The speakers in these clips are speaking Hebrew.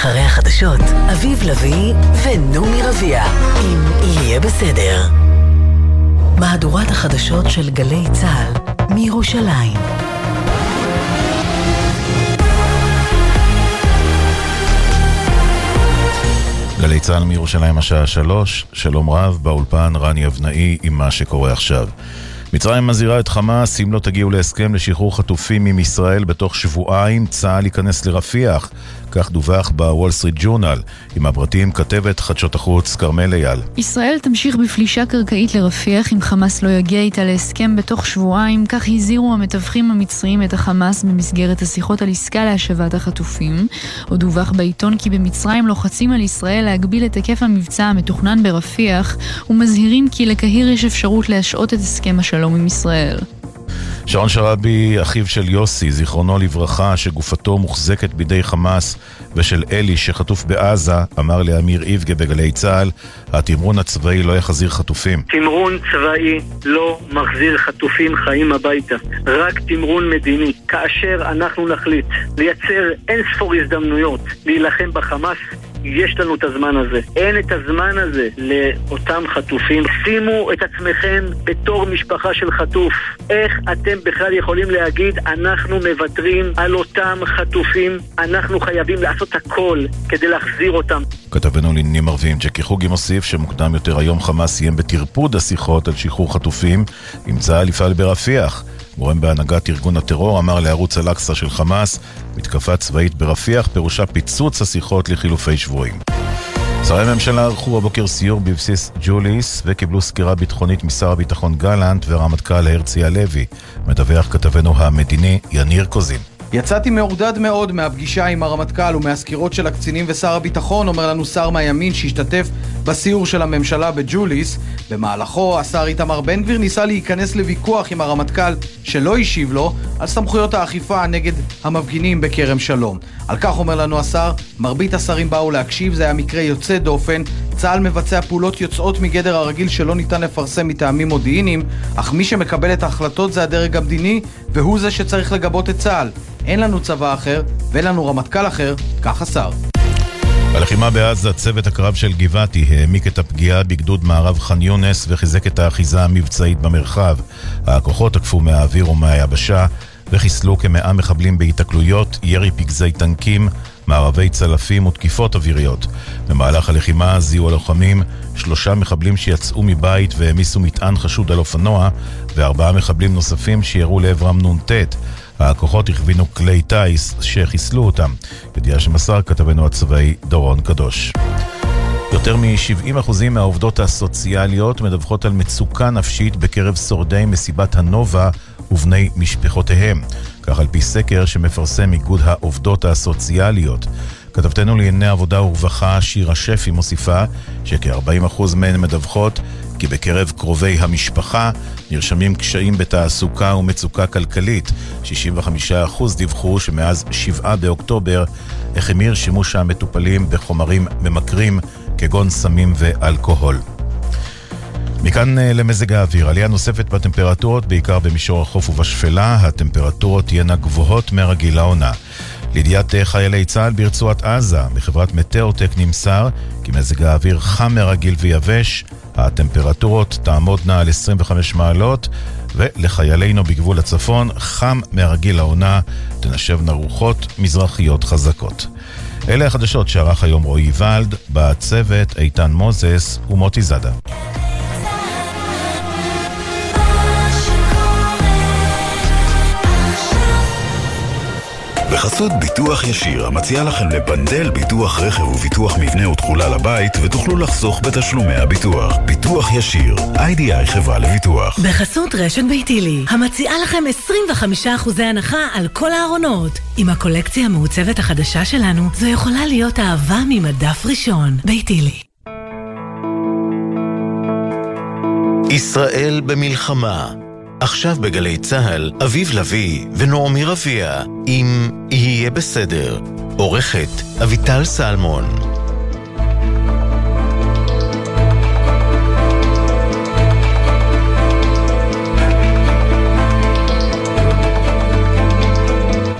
אחרי החדשות, אביב לביא ונעמי רביע, אם יהיה בסדר. מהדורת החדשות של גלי צה"ל, מירושלים. גלי צה"ל מירושלים השעה שלוש, שלום רב, באולפן רני אבנאי עם מה שקורה עכשיו. מצרים מזהירה את חמאס אם לא תגיעו להסכם לשחרור חטופים עם ישראל בתוך שבועיים, צה"ל ייכנס לרפיח. כך דווח בוול סטריט ג'ורנל. עם הפרטים כתבת חדשות החוץ כרמל אייל. ישראל תמשיך בפלישה קרקעית לרפיח אם חמאס לא יגיע איתה להסכם בתוך שבועיים, כך הזהירו המתווכים המצריים את החמאס במסגרת השיחות על עסקה להשבת החטופים. עוד דווח בעיתון כי במצרים לוחצים על ישראל להגביל את היקף המבצע המתוכנן ברפיח, ומזהירים כי לקהיר יש אפשרות להשעות את הסכם השלום עם ישראל. שרון שרעבי, אחיו של יוסי, זיכרונו לברכה, שגופתו מוחזקת בידי חמאס, ושל אלי, שחטוף בעזה, אמר לאמיר איבגה בגלי צה"ל, התמרון הצבאי לא יחזיר חטופים. תמרון צבאי לא מחזיר חטופים חיים הביתה, רק תמרון מדיני. כאשר אנחנו נחליט לייצר אין ספור הזדמנויות להילחם בחמאס, יש לנו את הזמן הזה. אין את הזמן הזה לאותם חטופים. שימו את עצמכם בתור משפחה של חטוף. איך אתם בכלל יכולים להגיד, אנחנו מוותרים על אותם חטופים, אנחנו חייבים לעשות הכל כדי להחזיר אותם. כתבנו לעניינים ערביים ג'קי חוגי מוסיף שמוקדם יותר היום חמאס סיים בטרפוד השיחות על שחרור חטופים עם צה"ל יפעל ברפיח. גורם בהנהגת ארגון הטרור אמר לערוץ אל-אקצא של חמאס, מתקפה צבאית ברפיח פירושה פיצוץ השיחות לחילופי שבויים. שרי הממשלה ערכו הבוקר סיור בבסיס ג'וליס וקיבלו סקירה ביטחונית משר הביטחון גלנט ורמטכ"ל הרצי הלוי. מדווח כתבנו המדיני יניר קוזין. יצאתי מעודד מאוד מהפגישה עם הרמטכ"ל ומהסקירות של הקצינים ושר הביטחון, אומר לנו שר מהימין שהשתתף בסיור של הממשלה בג'וליס. במהלכו השר איתמר בן גביר ניסה להיכנס לוויכוח עם הרמטכ"ל שלא השיב לו על סמכויות האכיפה נגד המפגינים בכרם שלום. על כך אומר לנו השר, מרבית השרים באו להקשיב, זה היה מקרה יוצא דופן. צה"ל מבצע פעולות יוצאות מגדר הרגיל שלא ניתן לפרסם מטעמים מודיעיניים, אך מי שמקבל את ההחלטות זה הדרג המדיני, והוא זה שצריך לגבות את צה"ל. אין לנו צבא אחר ואין לנו רמטכ"ל אחר, כך השר. בלחימה בעזה, צוות הקרב של גבעתי העמיק את הפגיעה בגדוד מערב ח'אן יונס וחיזק את האחיזה המבצעית במרחב. הכוחות תקפו מהאוויר ומהיבשה וחיסלו כמאה מחבלים בהיתקלויות, ירי פגזי טנקים, מערבי צלפים ותקיפות אוויריות. במהלך הלחימה זיהו הלוחמים שלושה מחבלים שיצאו מבית והעמיסו מטען חשוד על אופנוע וארבעה מחבלים נוספים שירו לעברם נ"ט. הכוחות הכווינו כלי טיס שחיסלו אותם. ידיעה שמסר כתבנו הצבאי דורון קדוש. יותר מ-70% מהעובדות הסוציאליות מדווחות על מצוקה נפשית בקרב שורדי מסיבת הנובה ובני משפחותיהם. כך על פי סקר שמפרסם איגוד העובדות הסוציאליות. כתבתנו לענייני עבודה ורווחה שירה שפי מוסיפה שכ-40% מהן מדווחות כי בקרב קרובי המשפחה נרשמים קשיים בתעסוקה ומצוקה כלכלית. 65% דיווחו שמאז 7 באוקטובר החמיר שימוש המטופלים בחומרים ממכרים כגון סמים ואלכוהול. מכאן אה, למזג האוויר, עלייה נוספת בטמפרטורות, בעיקר במישור החוף ובשפלה, הטמפרטורות תהיינה גבוהות מהרגיל לעונה. לידיעת אה, חיילי צה"ל ברצועת עזה, מחברת מטאוטק נמסר כי מזג האוויר חם מרגיל ויבש, הטמפרטורות תעמודנה על 25 מעלות, ולחיילינו בגבול הצפון חם מהרגיל לעונה, תנשבנה רוחות מזרחיות חזקות. אלה החדשות שערך היום רועי ולד, בצוות איתן מוזס ומוטי זאדה. בחסות ביטוח ישיר, המציע לכם לבנדל ביטוח רכב וביטוח מבנה ותכולה לבית, ותוכלו לחסוך בתשלומי הביטוח. ביטוח ישיר, איי-די-איי חברה לביטוח. בחסות רשת ביתילי, המציעה לכם 25% הנחה על כל הארונות. עם הקולקציה המעוצבת החדשה שלנו, זו יכולה להיות אהבה ממדף ראשון. ביתילי. ישראל במלחמה עכשיו בגלי צה"ל, אביב לביא ונעמי רביע, עם יהיה בסדר. עורכת אביטל סלמון.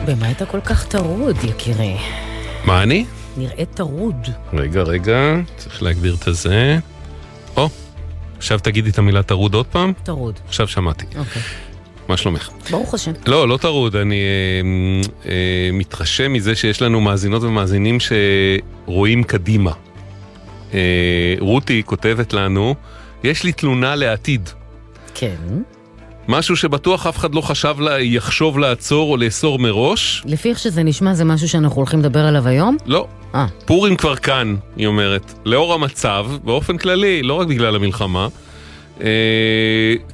במה אתה כל כך טרוד, יקירי? מה אני? נראה טרוד. רגע, רגע, צריך להגביר את הזה. או, עכשיו תגידי את המילה טרוד עוד פעם. טרוד. עכשיו שמעתי. אוקיי. מה שלומך? ברוך השם. לא, לא טרוד, אני אה, אה, מתרשם מזה שיש לנו מאזינות ומאזינים שרואים קדימה. אה, רותי כותבת לנו, יש לי תלונה לעתיד. כן. משהו שבטוח אף אחד לא חשב, לה, יחשוב לעצור או לאסור מראש. לפי איך שזה נשמע, זה משהו שאנחנו הולכים לדבר עליו היום? לא. אה. פורים כבר כאן, היא אומרת. לאור המצב, באופן כללי, לא רק בגלל המלחמה, אה,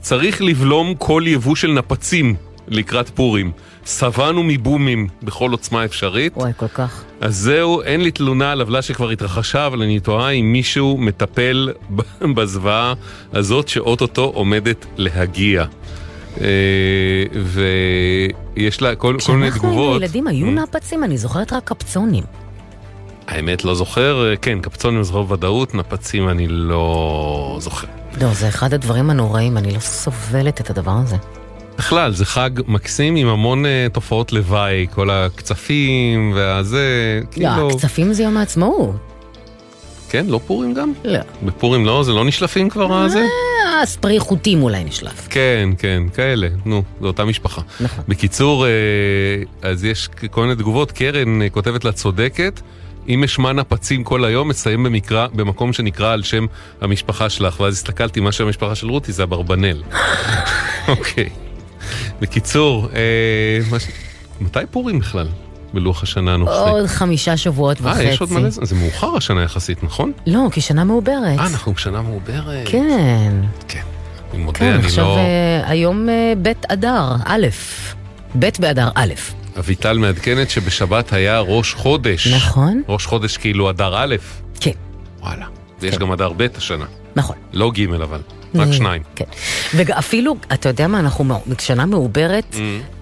צריך לבלום כל יבוא של נפצים לקראת פורים. שבענו מבומים בכל עוצמה אפשרית. וואי, כל כך. אז זהו, אין לי תלונה על עוולה שכבר התרחשה, אבל אני תוהה אם מישהו מטפל בזוועה הזאת שאו-טו-טו עומדת להגיע. אה, ויש לה כל, כל מיני כשאנחנו תגובות. היינו ילדים היו Mm. נפצים, אני זוכרת רק קפצונים. האמת לא זוכר, אה, כן, קפצונים זוכר בוודאות, נפצים אני לא זוכר. לא, זה אחד הדברים הנוראים, אני לא סובלת את הדבר הזה. בכלל, זה חג מקסים עם המון uh, תופעות לוואי, כל הקצפים והזה, לא, כאילו... הקצפים זה יום העצמאות. כן, לא פורים גם? לא. בפורים לא? זה לא נשלפים כבר הזה? אה, ספרי חוטים אולי נשלף. כן, כן, כאלה, נו, זו אותה משפחה. נכון. בקיצור, אה, אז יש כל מיני תגובות, קרן אה, כותבת לה צודקת. אם אשמע נפצים כל היום, אסיים במקרא, במקום שנקרא על שם המשפחה שלך. ואז הסתכלתי, מה שם המשפחה של רותי זה אברבנאל. אוקיי. בקיצור, אה, מה ש... מתי פורים בכלל? בלוח השנה הנוכחי. עוד חמישה שבועות וחצי. אה, יש עוד מלא זמן, זה מאוחר השנה יחסית, נכון? לא, כי שנה מעוברת. אה, אנחנו בשנה מעוברת. כן. אני מודה, כן, אני עכשיו לא... אה, היום אה, ב' אדר, א', ב' באדר א'. אביטל מעדכנת שבשבת היה ראש חודש. נכון. ראש חודש כאילו אדר א'. כן. וואלה. ויש גם אדר ב' השנה. נכון. לא ג' אבל. רק אה, שניים. כן. ואפילו, אתה יודע מה, אנחנו שנה מעוברת Mm.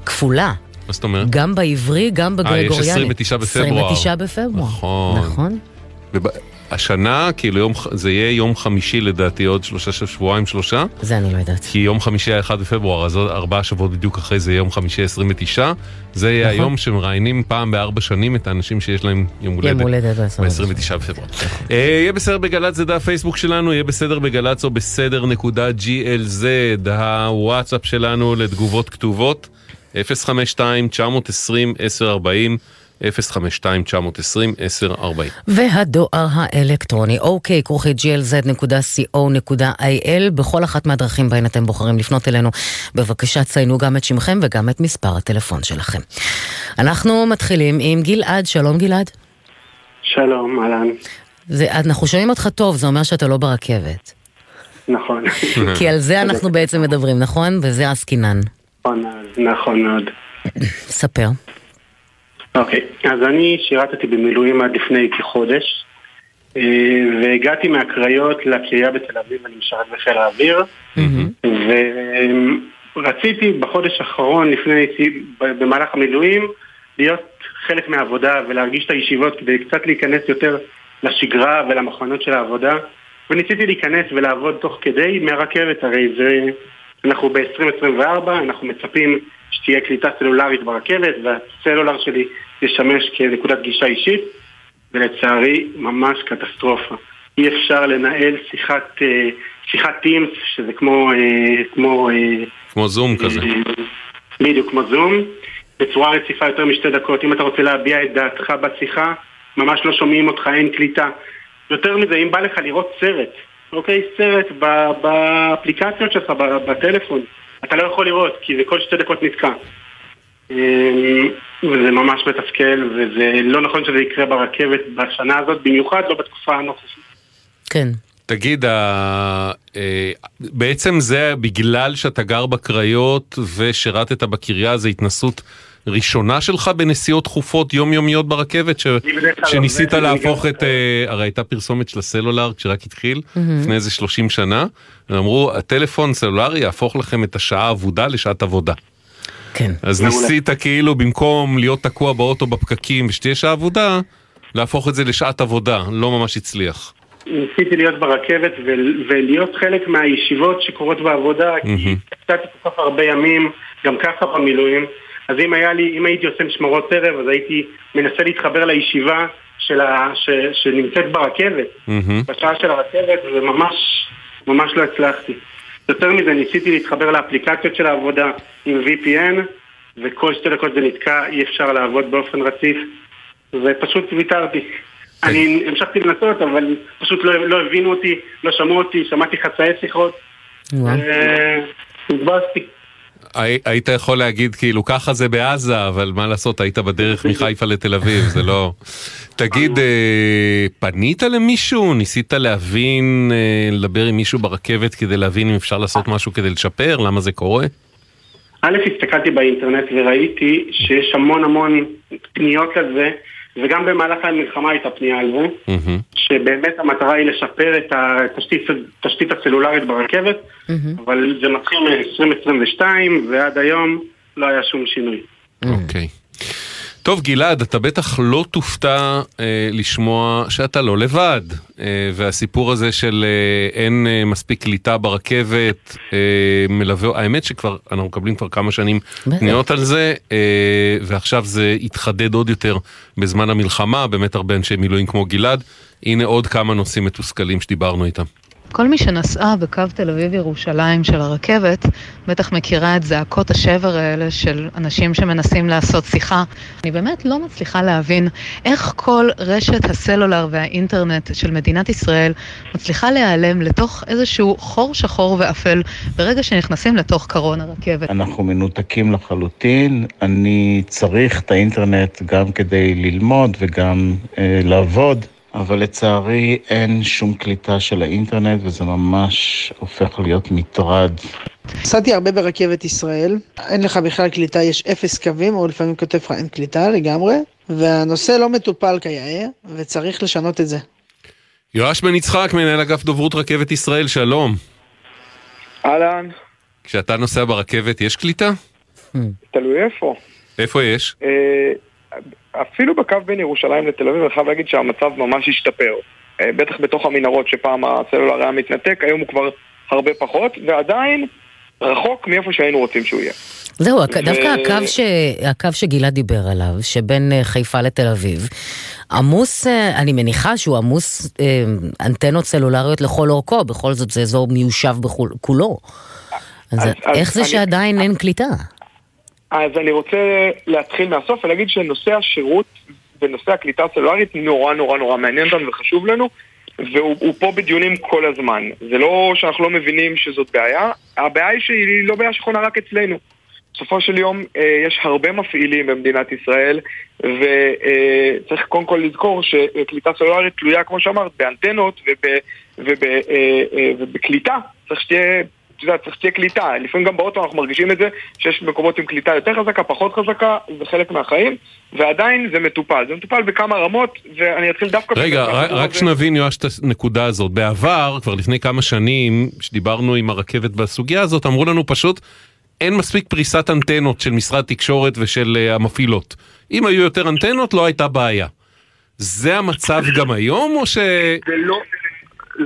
כפולה. מה זאת אומרת? גם בעברי, גם אה, יש בגרגוריאני. 29 בפברואר. 29 בפברואר. נכון. נכון. וב- השנה, כאילו יום, זה יהיה יום חמישי לדעתי, עוד שלושה, שבועיים שלושה. זה אני לא יודעת. כי יום חמישי היה 1 בפברואר, אז עוד ארבעה שבועות בדיוק אחרי זה יהיה יום חמישי 29. זה יהיה נכון. היום שמראיינים פעם בארבע שנים את האנשים שיש להם יום הולדת. יום הולדת ב-29. ב-29 בפברואר. אה, יהיה בסדר בגל"צ זה דף פייסבוק שלנו, יהיה בסדר בגל"צ או בסדר נקודה GLZ, הוואטסאפ שלנו לתגובות כתובות, 052-920-1040, 052-920-1040. והדואר האלקטרוני, אוקיי, כרוכי glz.co.il, בכל אחת מהדרכים בהן אתם בוחרים לפנות אלינו. בבקשה ציינו גם את שמכם וגם את מספר הטלפון שלכם. אנחנו מתחילים עם גלעד, שלום גלעד. שלום, אהלן. זה, אנחנו שומעים אותך טוב, זה אומר שאתה לא ברכבת. נכון. כי על זה אנחנו בעצם מדברים, נכון? וזה עסקינן. נכון, נכון מאוד. ספר. אוקיי, אז אני שירתתי במילואים עד לפני כחודש, אה, והגעתי מהקריות לקריה בתל אביב, אני משרת בחיל האוויר, ורציתי בחודש האחרון, לפני, במהלך המילואים, להיות חלק מהעבודה ולהרגיש את הישיבות כדי קצת להיכנס יותר לשגרה ולמכונות של העבודה, וניסיתי להיכנס ולעבוד תוך כדי מהרכבת, הרי זה... אנחנו ב-2024, אנחנו מצפים שתהיה קליטה סלולרית ברכבת, והסלולר שלי ישמש כנקודת גישה אישית, ולצערי, ממש קטסטרופה. אי אפשר לנהל שיחת, אה, שיחת טימס, שזה כמו... אה, כמו, אה, כמו זום כזה. בדיוק, כמו זום, בצורה רציפה יותר משתי דקות. אם אתה רוצה להביע את דעתך בשיחה, ממש לא שומעים אותך, אין קליטה. יותר מזה, אם בא לך לראות סרט, אוקיי? סרט באפליקציות שלך, בטלפון, אתה לא יכול לראות, כי זה כל שתי דקות נתקע. אמ, וזה ממש מתסכל, וזה לא נכון שזה יקרה ברכבת בשנה הזאת, במיוחד לא בתקופה הנוכחית. כן. תגיד, ה- אה, בעצם זה בגלל שאתה גר בקריות ושירתת בקריה, זה התנסות ראשונה שלך בנסיעות תכופות יומיומיות ברכבת, ש... שניסית להפוך את... אה, הרי הייתה פרסומת של הסלולר כשרק התחיל. לפני איזה 30 שנה, הם אמרו, הטלפון סלולרי יהפוך לכם את השעה האבודה לשעת עבודה. כן. אז. ניסית כאילו במקום להיות תקוע באוטו בפקקים ושתהיה שעה עבודה, להפוך את זה לשעת עבודה, לא ממש הצליח. ניסיתי להיות ברכבת ול- ולהיות חלק מהישיבות שקורות בעבודה, כי קצתי כל כך הרבה ימים, גם ככה במילואים. אז אם היה לי, אם הייתי עושה משמרות ערב, אז הייתי מנסה להתחבר לישיבה של ה, ש, שנמצאת ברכבת. בשעה של הרכבת, וממש ממש לא הצלחתי. יותר מזה, ניסיתי להתחבר לאפליקציות של העבודה עם VPN, וכל שתי דקות זה נתקע, אי אפשר לעבוד באופן רציף, ופשוט ויתרתי. אני המשכתי לנסות, אבל פשוט לא, לא הבינו אותי, לא שמעו אותי, שמעתי חצאי שיחות. וואו. אה, היית יכול להגיד כאילו ככה זה בעזה, אבל מה לעשות, היית בדרך מחיפה לתל אביב, זה לא... תגיד, אה, פנית למישהו? ניסית להבין, אה, לדבר עם מישהו ברכבת כדי להבין אם אפשר לעשות משהו כדי לשפר? למה זה קורה? א', הסתכלתי באינטרנט וראיתי שיש המון המון פניות לזה, וגם במהלך המלחמה הייתה פנייה על זה, מהמם. שבאמת המטרה היא לשפר את התשתית הסלולרית ברכבת, אבל זה מתחיל מ-2022 ועד היום לא היה שום שינוי. אוקיי. טוב גלעד, אתה בטח לא תופתע אה, לשמוע שאתה לא לבד, אה, והסיפור הזה של אה, אין אה, מספיק קליטה ברכבת אה, מלווה, האמת שכבר, אנחנו מקבלים כבר כמה שנים. פניות על זה, אה, ועכשיו זה התחדד עוד יותר בזמן המלחמה, באמת הרבה אנשי מילואים כמו גלעד, הנה עוד כמה נושאים מתוסכלים שדיברנו איתם. כל מי שנסעה בקו תל אביב-ירושלים של הרכבת, בטח מכירה את זעקות השבר האלה של אנשים שמנסים לעשות שיחה. אני באמת לא מצליחה להבין איך כל רשת הסלולר והאינטרנט של מדינת ישראל מצליחה להיעלם לתוך איזשהו חור שחור ואפל ברגע שנכנסים לתוך קרון הרכבת. אנחנו מנותקים לחלוטין. אני צריך את האינטרנט גם כדי ללמוד וגם אה, לעבוד, אבל לצערי אין שום קליטה של האינטרנט וזה ממש הופך להיות מטרד. נסעתי הרבה ברכבת ישראל, אין לך בכלל קליטה, יש אפס קווים, או לפעמים כותב לך אין קליטה לגמרי, והנושא לא מטופל כיאה, וצריך לשנות את זה. יואש בן יצחק, מנהל אגף דוברות רכבת ישראל, שלום. אהלן, כשאתה נוסע ברכבת יש קליטה? תלוי איפה. איפה יש? אפילו בקו בין ירושלים לתל אביב, אני חייב להגיד שהמצב ממש השתפר. אה, בטח בתוך המנהרות שפעם הסלולר היה מתנתק, היום הוא כבר הרבה פחות, ועדיין רחוק מאיפה שהיינו רוצים שהוא יהיה. זהו, ו- דווקא הקו, ש... הקו שגלעד דיבר עליו, שבין אה, חיפה לתל אביב, עמוס, אה, אני מניחה שהוא עמוס אנטנות סלולריות לכל אורכו, בכל זאת זה אזור מיושב בכולו. אז, אז- אז איך זה אני- שעדיין אין קליטה? אז אני רוצה להתחיל מהסוף ולהגיד שנושא השירות ונושא הקליטה הסלולרית נורא נורא נורא מעניין אותנו וחשוב לנו והוא הוא פה בדיונים כל הזמן. זה לא שאנחנו לא מבינים שזאת בעיה, הבעיה היא שהיא לא בעיה שחונה רק אצלנו. בסופו של יום אה, יש הרבה מפעילים במדינת ישראל וצריך קודם כל לזכור שקליטה סלולרית תלויה, כמו שאמרת, באנטנות אה, אה, ובקליטה. צריך שתהיה, אתה יודע, צריך שתהיה קליטה. לפעמים גם באוטו אנחנו מרגישים את זה, שיש מקומות עם קליטה יותר חזקה, פחות חזקה, זה חלק מהחיים, ועדיין זה מטופל. זה מטופל בכמה רמות, ואני אתחיל דווקא... רגע. רק- רק שנבין, יואש, את הנקודה הזאת. בעבר, כבר לפני כמה שנים, כשדיברנו עם הרכבת בסוגיה הזאת, אמרו לנו פשוט, אין מספיק פריסת אנטנות של משרד תקשורת ושל אה, המפעילות. אם היו יותר אנטנות, לא הייתה בעיה. זה המצב גם היום, או ש... זה לא,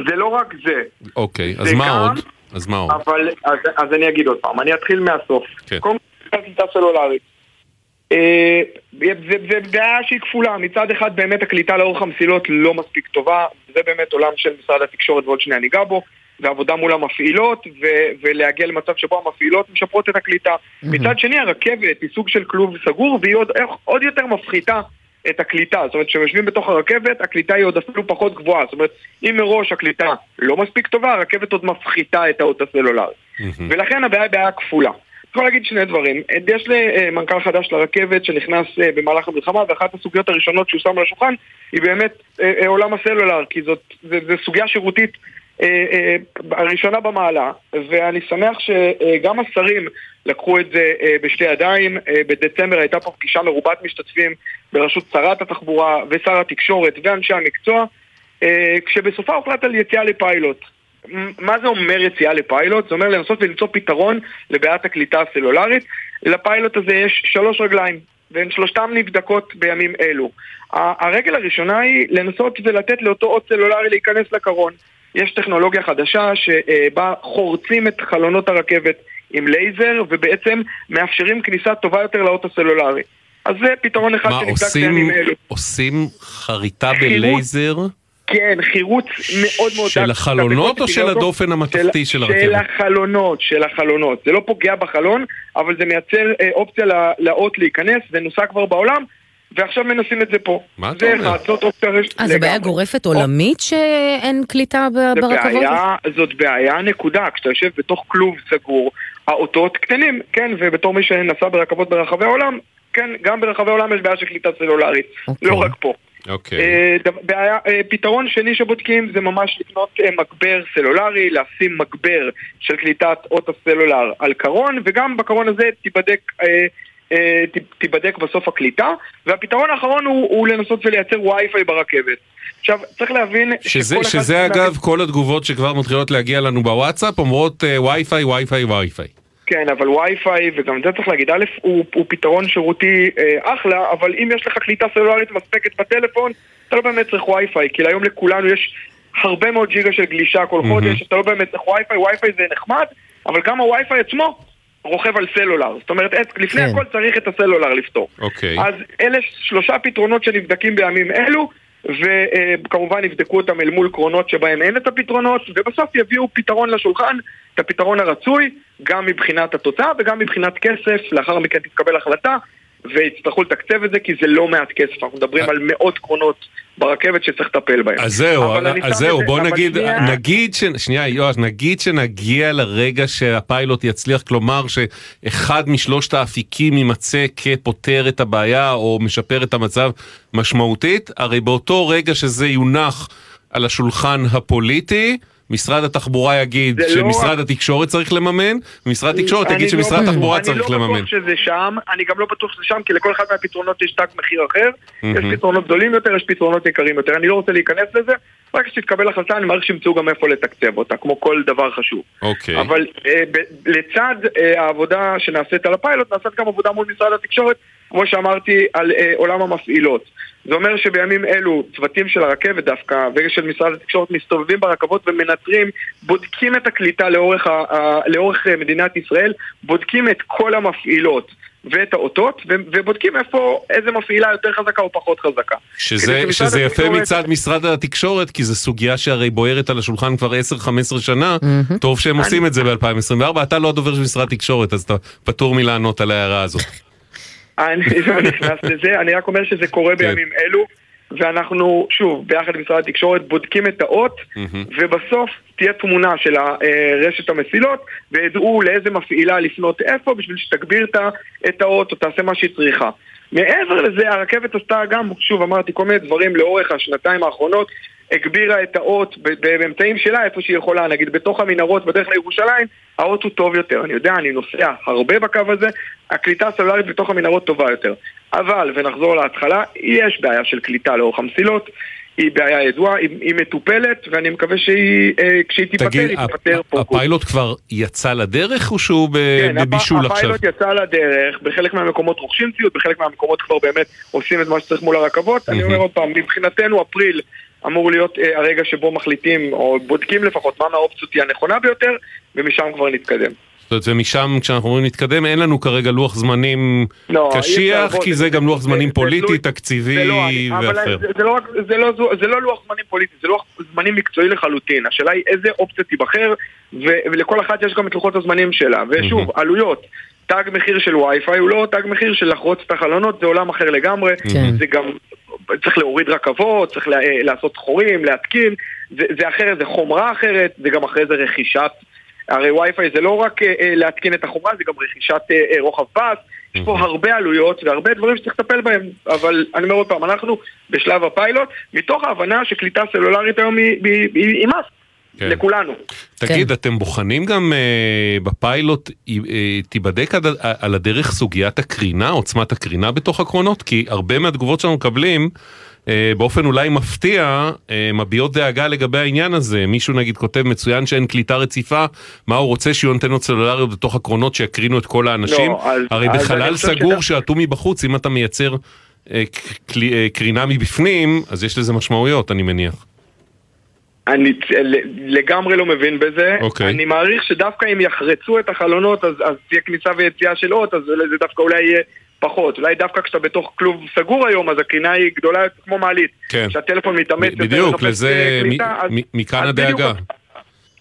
זה לא רק זה. אוקיי, אז זה מה גם- עוד? אז מה עוד? אבל, אז, אז אני אגיד עוד פעם, אני אתחיל מהסוף. כן. קודם כל, קליטה סלולרית. אה, זה, בעיה שהיא כפולה, מצד אחד באמת הקליטה לאורך המסילות לא מספיק טובה, זה באמת עולם של משרד התקשורת ועוד שנייה ניגע בו, ועבודה מול המפעילות, ו, ולהגיע למצב שבו המפעילות משפרות את הקליטה. מצד שני הרכבת היא סוג של כלוב סגור, והיא עוד, עוד יותר מפחיתה את הקליטה, זאת אומרת כשהם יושבים בתוך הרכבת, הקליטה היא עוד אפילו פחות גבוהה, זאת אומרת אם מראש הקליטה לא מספיק טובה, הרכבת עוד מפחיתה את האות הסלולרי. ולכן הבעיה היא בעיה כפולה. אני יכול להגיד שני דברים. יש למנכ"ל חדש לרכבת שנכנס אה, במהלך המלחמה, ואחת הסוגיות הראשונות שהוא שם על השולחן היא באמת אה, אה, עולם הסלולר, כי זאת זה, זה סוגיה שירותית אה, אה, הראשונה במעלה, ואני שמח שגם השרים לקחו את זה אה, בשתי ידיים. אה, בדצמבר הייתה פה פגישה מרובת משתתפים בראשות שרת התחבורה ושר התקשורת ואנשי המקצוע, אה, כשבסופה הוחלט על יציאה לפיילוט. מה זה אומר יציאה לפיילוט? זה אומר לנסות ולמצוא פתרון לבעיית הקליטה הסלולרית. לפיילוט הזה יש שלוש רגליים, והן שלושתן נבדקות בימים אלו. הרגל הראשונה היא לנסות ולתת לאותו אות סלולרי להיכנס לקרון. יש טכנולוגיה חדשה שבה חורצים את חלונות הרכבת עם לייזר ובעצם מאפשרים כניסה טובה יותר לאות הסלולרי. אז זה פתרון אחד שנבדק בימים אלו. עושים חריטה. בלייזר כן, חירוץ מאוד מאוד... של. החלונות או של. הדופן המתכתי של הרכבת? של החלונות, של החלונות. זה לא פוגע בחלון, אבל זה מייצר אה, אופציה לאות להיכנס, זה נוסע כבר בעולם, ועכשיו מנסים את זה פה. מה אתה זה אומר? אחד, זאת אופציה רש- אה, זה בעיה גורפת עולמית שאין קליטה זה ברכבות? זאת בעיה נקודה, כשאתה יושב בתוך כלוב סגור, האותות קטנים, כן, ובתור מי שנסע ברכבות ברחבי העולם, כן, גם ברחבי העולם יש בעיה של קליטה סלולרית, לא רק פה. אוקיי. אה, דבר- בעיה, אה, פתרון שני שבודקים זה ממש לקנות אה, מגבר סלולרי, לשים מגבר של קליטת אות הסלולר על קרון, וגם בקרון הזה תיבדק, אה, אה, תיבדק בסוף הקליטה, והפתרון האחרון הוא, הוא לנסות ולייצר וי-פיי ברכבת. עכשיו, צריך להבין שזה, שכל אחד שזה צריך אגב כל התגובות שכבר מתחילות להגיע לנו בוואטסאפ אומרות אה, וי-פיי, וי-פיי, וי-פיי. כן, אבל וי-פיי, וגם את זה צריך להגיד, א', הוא, הוא פתרון שירותי אה, אחלה, אבל אם יש לך קליטה סלולרית מספקת בטלפון, אתה לא באמת צריך וי-פיי, כי היום לכולנו יש הרבה מאוד ג'יגה של גלישה כל מהמם. חודש, אתה לא באמת צריך וי-פיי, וי-פיי זה נחמד, אבל גם הווי-פיי עצמו רוכב על סלולר. זאת אומרת, את- לפני כן. הכל צריך את הסלולר לפתור. אוקיי. אז אלה שלושה פתרונות שנבדקים בימים אלו, וכמובן יבדקו אותם אל מול קרונות שבהם אין את הפתרונות, ובסוף יביאו פתרון לשולחן, את הפתרון הרצוי, גם מבחינת התוצאה וגם מבחינת כסף, לאחר מכן תתקבל החלטה, ויצטרכו לתקצב את זה כי זה לא מעט כסף, אנחנו מדברים על מאות קרונות ברכבת שצריך לטפל בהם. אז זהו, אז זהו, בוא נגיד, שנייה- נגיד, ש... שנייה יואש, נגיד שנגיע לרגע שהפיילוט יצליח, כלומר שאחד משלושת האפיקים יימצא כפותר את הבעיה או משפר את המצב משמעותית, הרי באותו רגע שזה יונח על השולחן הפוליטי, משרד התחבורה יגיד לא שמשרד רק- התקשורת צריך לממן, ומשרד התקשורת יגיד לא שמשרד התחבורה צריך אני לא לממן. בטוח שזה שם, אני גם לא בטוח שזה שם, כי לכל אחד מהפתרונות יש תג מחיר אחר. יש. פתרונות גדולים יותר, יש פתרונות יקרים יותר. אני לא רוצה להיכנס לזה, רק כשתתקבל החלטה, אני מעריך שימצאו גם איפה לתקצב אותה, כמו כל דבר חשוב. אוקיי. אבל אה, ב- לצד אה, העבודה שנעשית על הפיילוט, נעשית גם עבודה מול משרד התקשורת, כמו שאמרתי, על אה, עולם המפעילות. זה אומר שבימים אלו צוותים של הרכבת דווקא, ושל משרד התקשורת מסתובבים ברכבות ומנטרים, בודקים את הקליטה לאורך, ה, ה, לאורך אה, מדינת ישראל, בודקים את כל המפעילות ואת האותות, ובודקים איפה, איזה מפעילה יותר חזקה או פחות חזקה. שזה, שזה יפה התקשורת- מצד משרד התקשורת, כי זו סוגיה שהרי בוערת על השולחן כבר 10-15 שנה, טוב שהם עושים את זה ב-2024, אתה לא הדובר של משרד התקשורת, אז אתה פטור מלענות על ההערה הזאת. אני לא נכנס לזה, אני רק אומר שזה קורה כן. בימים אלו, ואנחנו, שוב, ביחד עם משרד התקשורת, בודקים את האות, ובסוף תהיה תמונה של אה, רשת המסילות, וידעו לאיזה מפעילה לפנות איפה, בשביל שתגביר את האות או תעשה מה שהיא צריכה. מעבר לזה, הרכבת עשתה גם, שוב אמרתי, כל מיני דברים לאורך השנתיים האחרונות, הגבירה את האות באמצעים שלה איפה שהיא יכולה, נגיד בתוך המנהרות בדרך לירושלים, האות הוא טוב יותר. אני יודע, אני נוסע הרבה בקו הזה, הקליטה הסלולרית בתוך המנהרות טובה יותר. אבל, ונחזור להתחלה, יש בעיה של קליטה לאורך המסילות, היא בעיה ידועה, היא, היא מטופלת, ואני מקווה שהיא, אה, כשהיא תיפתר, תגיד, היא תיפתר פה. הפיילוט כבר יצא לדרך או שהוא ב- כן, בבישול הפ- עכשיו? הפיילוט יצא לדרך, בחלק מהמקומות רוכשים ציוד, בחלק מהמקומות כבר באמת עושים את מה שצריך מול הרכבות. אני אומר עוד פעם, מבחינתנו אפריל אמור להיות אה, הרגע שבו מחליטים, או בודקים לפחות, מה מהאופציות היא הנכונה ביותר, ומשם כבר נתקדם. זאת אומרת, ומשם כשאנחנו אומרים להתקדם, אין לנו כרגע לוח זמנים לא, קשיח, כי זה- זה גם לוח זמנים זה פוליטי, תלוי- תקציבי זה לא, ואחר. זה, זה, לא זה, לא, זה לא לוח זמנים פוליטי, זה לוח זמנים מקצועי לחלוטין. השאלה היא איזה אופציה תיבחר, ו, ולכל אחת יש גם את לוחות הזמנים שלה. ושוב, עלויות. תג מחיר של וי-פיי הוא לא תג מחיר של לחרוץ את החלונות, זה עולם אחר לגמרי. כן. זה גם, צריך להוריד רכבות, צריך לה, לעשות חורים, להתקין, זה, זה אחרת, זה חומרה אחרת, זה גם אחרי זה רכישת... הרי וי-פיי זה לא רק אה, אה, להתקין את החומרה, זה גם רכישת אה, אה, רוחב פס, יש פה הרבה עלויות והרבה דברים שצריך לטפל בהם, אבל אני אומר עוד פעם, אנחנו בשלב הפיילוט, מתוך ההבנה שקליטה סלולרית היום היא- היא היא- היא מס, כן. לכולנו. תגיד, אתם בוחנים גם אה, בפיילוט, אה, תיבדק עד- על הדרך סוגיית הקרינה, עוצמת הקרינה בתוך הקרונות? כי הרבה מהתגובות שאנחנו מקבלים, אה, באופן אולי מפתיע, אה, מביעות דאגה לגבי העניין הזה. מישהו נגיד כותב, מצוין שאין קליטה רציפה, מה הוא רוצה שיהיו אנטנות סלולריות בתוך הקרונות שיקרינו את כל האנשים? לא, אז- הרי אז בחלל סגור שאטום מבחוץ, אם אתה מייצר אה, אה, קרינה מבפנים, אז יש לזה משמעויות, אני מניח. אני לגמרי לא מבין בזה. אוקיי. אני מעריך שדווקא אם יחרצו את החלונות, אז, אז תהיה כניסה ויציאה של אות, אז זה דווקא אולי יהיה פחות. אולי דווקא כשאתה בתוך כלוב סגור היום, אז הקרינה היא גדולה כמו מעלית. כן. כשהטלפון מתאמץ בדיוק, לזה, אה, מ- קליטה, אז- מ- מכאן הדאגה.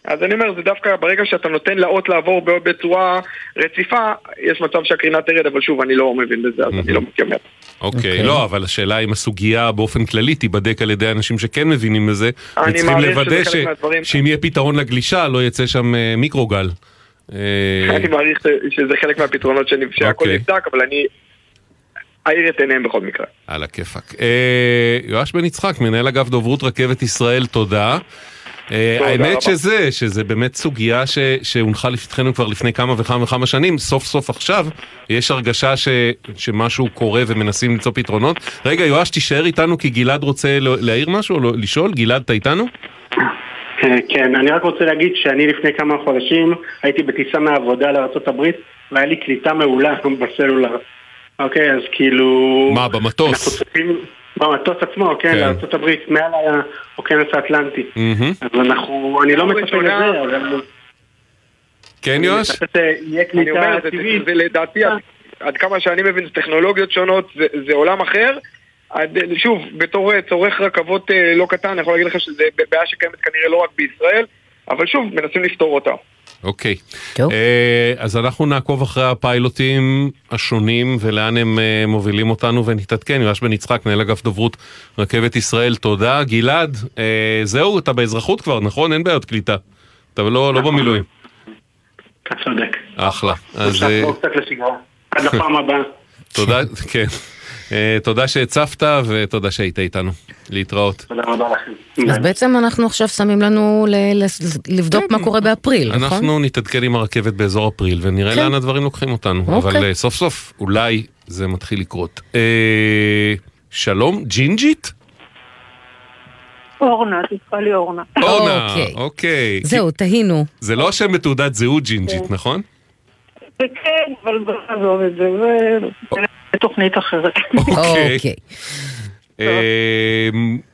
אז אני אומר, זה דווקא ברגע שאתה נותן לאות לעבור בצורה רציפה, יש מצב שהקרינה תרד, אבל שוב, אני לא מבין בזה, אז אני לא מתיימר. אוקיי, לא, אבל השאלה אם הסוגיה באופן כללי תיבדק על ידי אנשים שכן מבינים בזה, וצריכים לוודא ש- מהדברים. שאם יהיה פתרון לגלישה, לא יצא שם אה, מיקרוגל. אה, אני מעריך ש- שזה חלק מהפתרונות שהכל אוקיי. נבדק, אבל אני אעיר את עיניהם בכל מקרה. על הכיפאק. אה, יואש בן יצחק, מנהל אגף דוברות רכבת ישראל, תודה. אה, האמת. שזה, שזה באמת סוגיה שהונחה לפתחנו כבר לפני כמה וכמה וכמה שנים, סוף סוף עכשיו יש הרגשה שמשהו קורה ומנסים למצוא פתרונות. רגע, יואש, תישאר איתנו כי גלעד רוצה להעיר משהו או לא- לשאול? גלעד, אתה איתנו? אה, כן, אני רק רוצה להגיד שאני לפני כמה חודשים הייתי בטיסה מהעבודה לארה"ב והיה לי קליטה מעולה בסלולר. אוקיי, אז כאילו... מה, במטוס? אנחנו צופים במטוס עצמו, כן, כן. לארה"ב, מעל האוקיינוס האטלנטי. מהמם. אז אנחנו, אני לא מצפה לזה, אבל... כן, יוש? יהיה אני אומר, קליטה זה- טבעית. זה לדעתי, עד- כמה שאני מבין, זה טכנולוגיות שונות, זה- זה עולם אחר. עד- שוב, בתור אה, צורך רכבות אה, לא קטן, אני יכול להגיד לך שזה בעיה שקיימת כנראה לא רק בישראל, אבל שוב, מנסים לפתור אותה. אוקיי. אה, אז אנחנו נעקוב אחרי הפיילוטים השונים ולאן הם אה, מובילים אותנו ונתעדכן. יואש בן יצחק, מנהל אגף דוברות רכבת ישראל, תודה. גלעד, אה, זהו, אתה באזרחות כבר, נכון? אין בעיות קליטה. אתה לא לא במילואים. אתה צודק. אחלה. אז בואו קצת לשגרה. עד לפעם הבאה. תודה, כן. אה, תודה שהצפת ותודה שהיית איתנו. להתראות. תודה רבה לכם. אז בעצם אנחנו עכשיו שמים לנו לבדוק מה קורה באפריל, נכון? אנחנו נתעדכן עם הרכבת באזור אפריל ונראה כן. לאן הדברים לוקחים אותנו. אוקיי. אבל אה, סוף סוף אולי זה מתחיל לקרות. אה, שלום, ג'ינג'ית? אורנה, תקרא לי אורנה. אורנה, אוקיי. אוקיי. זהו, תהינו. זה לא השם בתעודת זהות ג'ינג'ית, כן. נכון? וכן, אבל בוא נעזוב את זה, זה תוכנית אחרת. אוקיי. אה,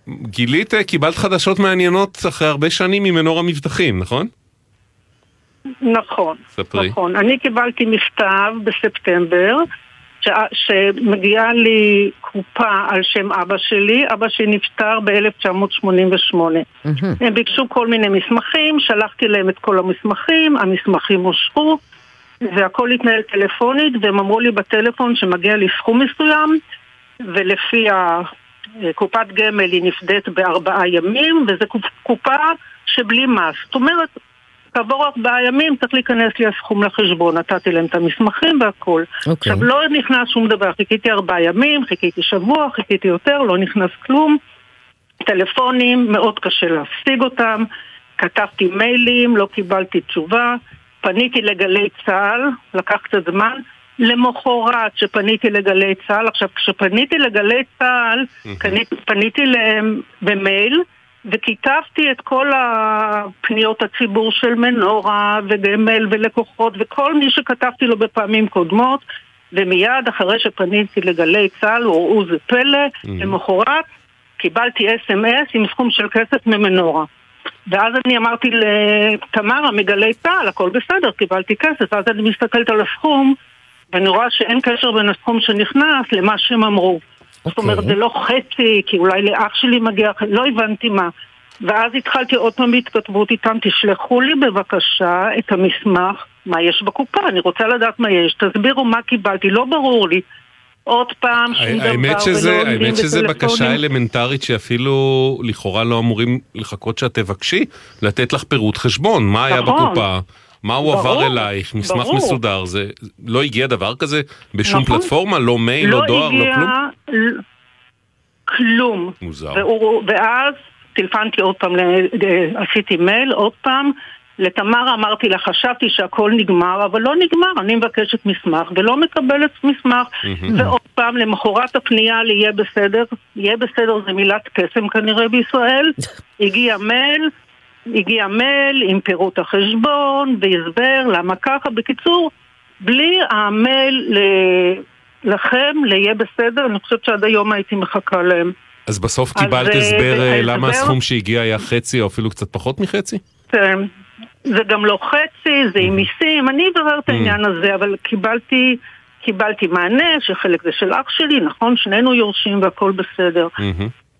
גילית, אה, קיבלת חדשות מעניינות אחרי הרבה שנים ממנור המבטחים, נכון? נכון, ספרי. נכון. אני קיבלתי מכתב בספטמבר, ש- שמגיעה לי קופה על שם אבא שלי, אבא שלי נפטר ב-1988. הם ביקשו כל מיני מסמכים, שלחתי להם את כל המסמכים, המסמכים אושרו, והכל התנהל טלפונית, והם אמרו לי בטלפון שמגיע לי סכום מסוים, ולפי הקופת גמל היא נפדית בארבעה ימים, וזו קופ- קופה שבלי מס. זאת אומרת, כעבור ארבעה ימים צריך להיכנס לי הסכום לחשבון, נתתי להם את המסמכים והכל. אוקיי. עכשיו לא נכנס שום דבר, חיכיתי ארבעה ימים, חיכיתי שבוע, חיכיתי יותר, לא נכנס כלום. טלפונים, מאוד קשה להשיג אותם, כתבתי מיילים, לא קיבלתי תשובה, פניתי לגלי צה"ל, לקח קצת זמן, למחרת שפניתי לגלי צה"ל, עכשיו כשפניתי לגלי צה"ל, קניתי- פניתי להם במייל, וכיתבתי את כל הפניות הציבור של מנורה וגמל ולקוחות וכל מי שכתבתי לו בפעמים קודמות. ומיד אחרי שפניתי לגלי צה"ל, וראו זה פלא, למחרת קיבלתי אס.אם.אס עם סכום של כסף ממנורה. ואז אני אמרתי לתמרה מגלי צה"ל, הכל בסדר, קיבלתי כסף, ואז אני מסתכלת על הסכום ואני רואה שאין קשר בין הסכום שנכנס למה שהם אמרו. זאת אומרת, זה לא חצי, כי אולי לאח שלי מגיע, לא הבנתי מה. ואז התחלתי עוד פעם בהתכתבות איתם, תשלחו לי בבקשה את המסמך, מה יש בקופה, אני רוצה לדעת מה יש, תסבירו מה קיבלתי, לא ברור לי. עוד פעם, שום דבר, האמת שזה, ולא האמת שזה בקשה. אלמנטרית שאפילו לכאורה לא אמורים לחכות שאת תבקשי, לתת לך פירוט חשבון, מה היה נכון. בקופה, מה הועבר ברור, אלייך, מסמך ברור. מסודר, זה לא הגיע דבר כזה בשום נכון. פלטפורמה, לא מייל, לא דואר, לא הגיע כלום? ל- כלום. מוזר. והוא- ואז טלפנתי עוד פעם, עשיתי מייל עוד פעם. לתמר אמרתי לה, חשבתי שהכל נגמר, אבל לא נגמר, אני מבקשת מסמך ולא מקבלת מסמך. ועוד פעם, למחרת הפנייה לי יהיה בסדר, יהיה בסדר זה מילת קסם כנראה בישראל. הגיע מייל, הגיע מייל עם פירוט החשבון והסבר למה ככה. בקיצור, בלי המייל ל- לכם, ליהיה בסדר, אני חושבת שעד היום הייתי מחכה להם. אז בסוף אז, קיבלת אה, הסבר אה, ההסבר- למה הסכום שהגיע היה חצי או אפילו קצת פחות מחצי? כן. זה גם לא חצי, זה עם מיסים, אני אברר את העניין הזה, אבל קיבלתי קיבלתי מענה שחלק זה של אח שלי, נכון, שנינו יורשים והכל בסדר.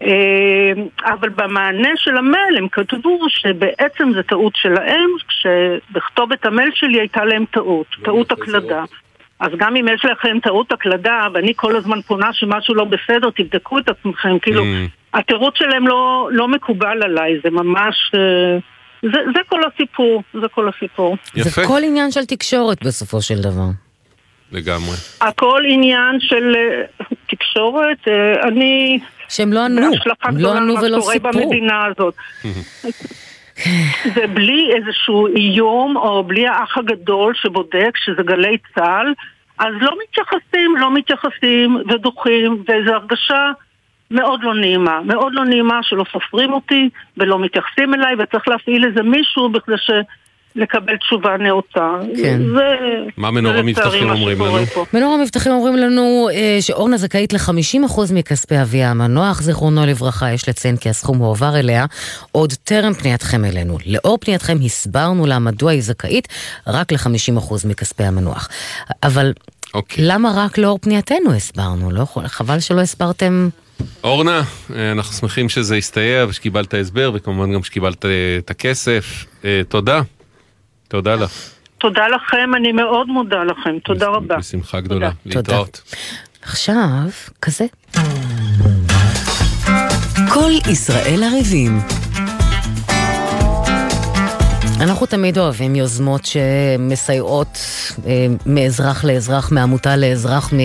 אה, אבל במענה של המייל הם כתבו שבעצם זה טעות שלהם, כשבכתובת המייל שלי הייתה להם טעות, טעות הקלדה. אז גם אם יש לכם טעות הקלדה, ואני כל הזמן פונה שמשהו לא בסדר, תבדקו את עצמכם, כאילו, התירוץ שלהם לא, לא מקובל עליי, זה ממש... אה, זה, זה כל הסיפור, זה כל הסיפור. יפה. זה כל עניין של תקשורת בסופו של דבר. לגמרי. הכל עניין של uh, תקשורת, uh, אני... שהם לא ענו, הם לא ענו ולא סיפרו. במדינה הזאת. זה בלי איזשהו איום, או בלי האח הגדול שבודק שזה גלי צה"ל, אז לא מתייחסים, לא מתייחסים ודוחים, ואיזו הרגשה מאוד לא נעימה. מאוד לא נעימה שלא סופרים אותי ולא מתייחסים אליי, וצריך להפעיל איזה מישהו בכדי ש... לקבל תשובה נאותה. כן. זה... מה מנור המבטחים אומרים לנו? מנור המבטחים אומרים לנו אה, שאורנה זכאית ל-50% מכספי אביה המנוח, זיכרונו לברכה, יש לציין כי הסכום הועבר אליה עוד טרם פנייתכם אלינו. לאור פנייתכם הסברנו לה מדוע היא זכאית רק ל-50% מכספי המנוח. אבל אוקיי. למה רק לאור פנייתנו הסברנו? לא, חבל שלא הסברתם... אורנה, אה, אנחנו שמחים שזה הסתייע ושקיבלת הסבר, וכמובן גם שקיבלת אה, את הכסף. אה, תודה. תודה לך. תודה לכם, אני מאוד מודה לכם, תודה רבה. בשמחה גדולה, להתראות. עכשיו, כזה. כל ישראל ערבים. אנחנו תמיד אוהבים יוזמות שמסייעות אה, מאזרח לאזרח, מעמותה לאזרח. מ...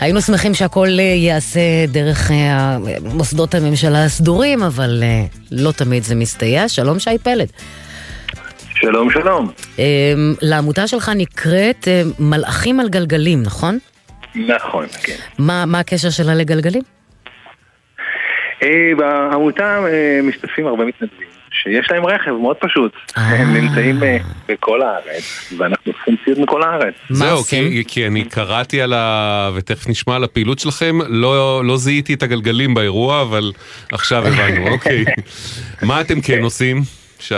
היינו שמחים שהכל אה, ייעשה דרך אה, מוסדות הממשלה הסדורים, אבל אה, לא תמיד זה מסתייע. שלום שי פלד. שלום, שלום. אמ, לעמותה שלך נקראת אה, מלאכים על גלגלים, נכון? נכון, כן. מה, מה הקשר שלה לגלגלים? אה, בעמותה אה, משתתפים הרבה מתנדבים, שיש להם רכב מאוד פשוט. הם נמצאים בכל הארץ, ואנחנו צריכים ציוד מכל הארץ. זהו, כי, כי אני קראתי על ה... ותכף נשמע על הפעילות שלכם, לא, לא זיהיתי את הגלגלים באירוע, אבל עכשיו הבנו, אוקיי. מה אתם כן עושים, שי?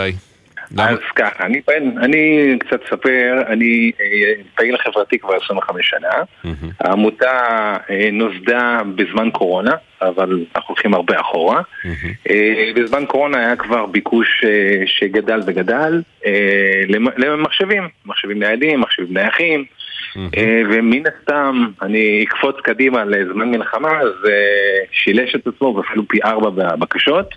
אז ככה, אני, אני קצת אספר, אני אה, פעיל חברתי כבר 25 שנה. העמותה אה, נוסדה בזמן קורונה, אבל אנחנו הולכים הרבה אחורה. אה, בזמן קורונה היה כבר ביקוש שגדל וגדל למחשבים, מחשבים ניידים, מחשבים נייחים. ומן הסתם, אני אקפוץ קדימה לזמן מלחמה, זה שילש את עצמו ואפילו פי ארבע בבקשות.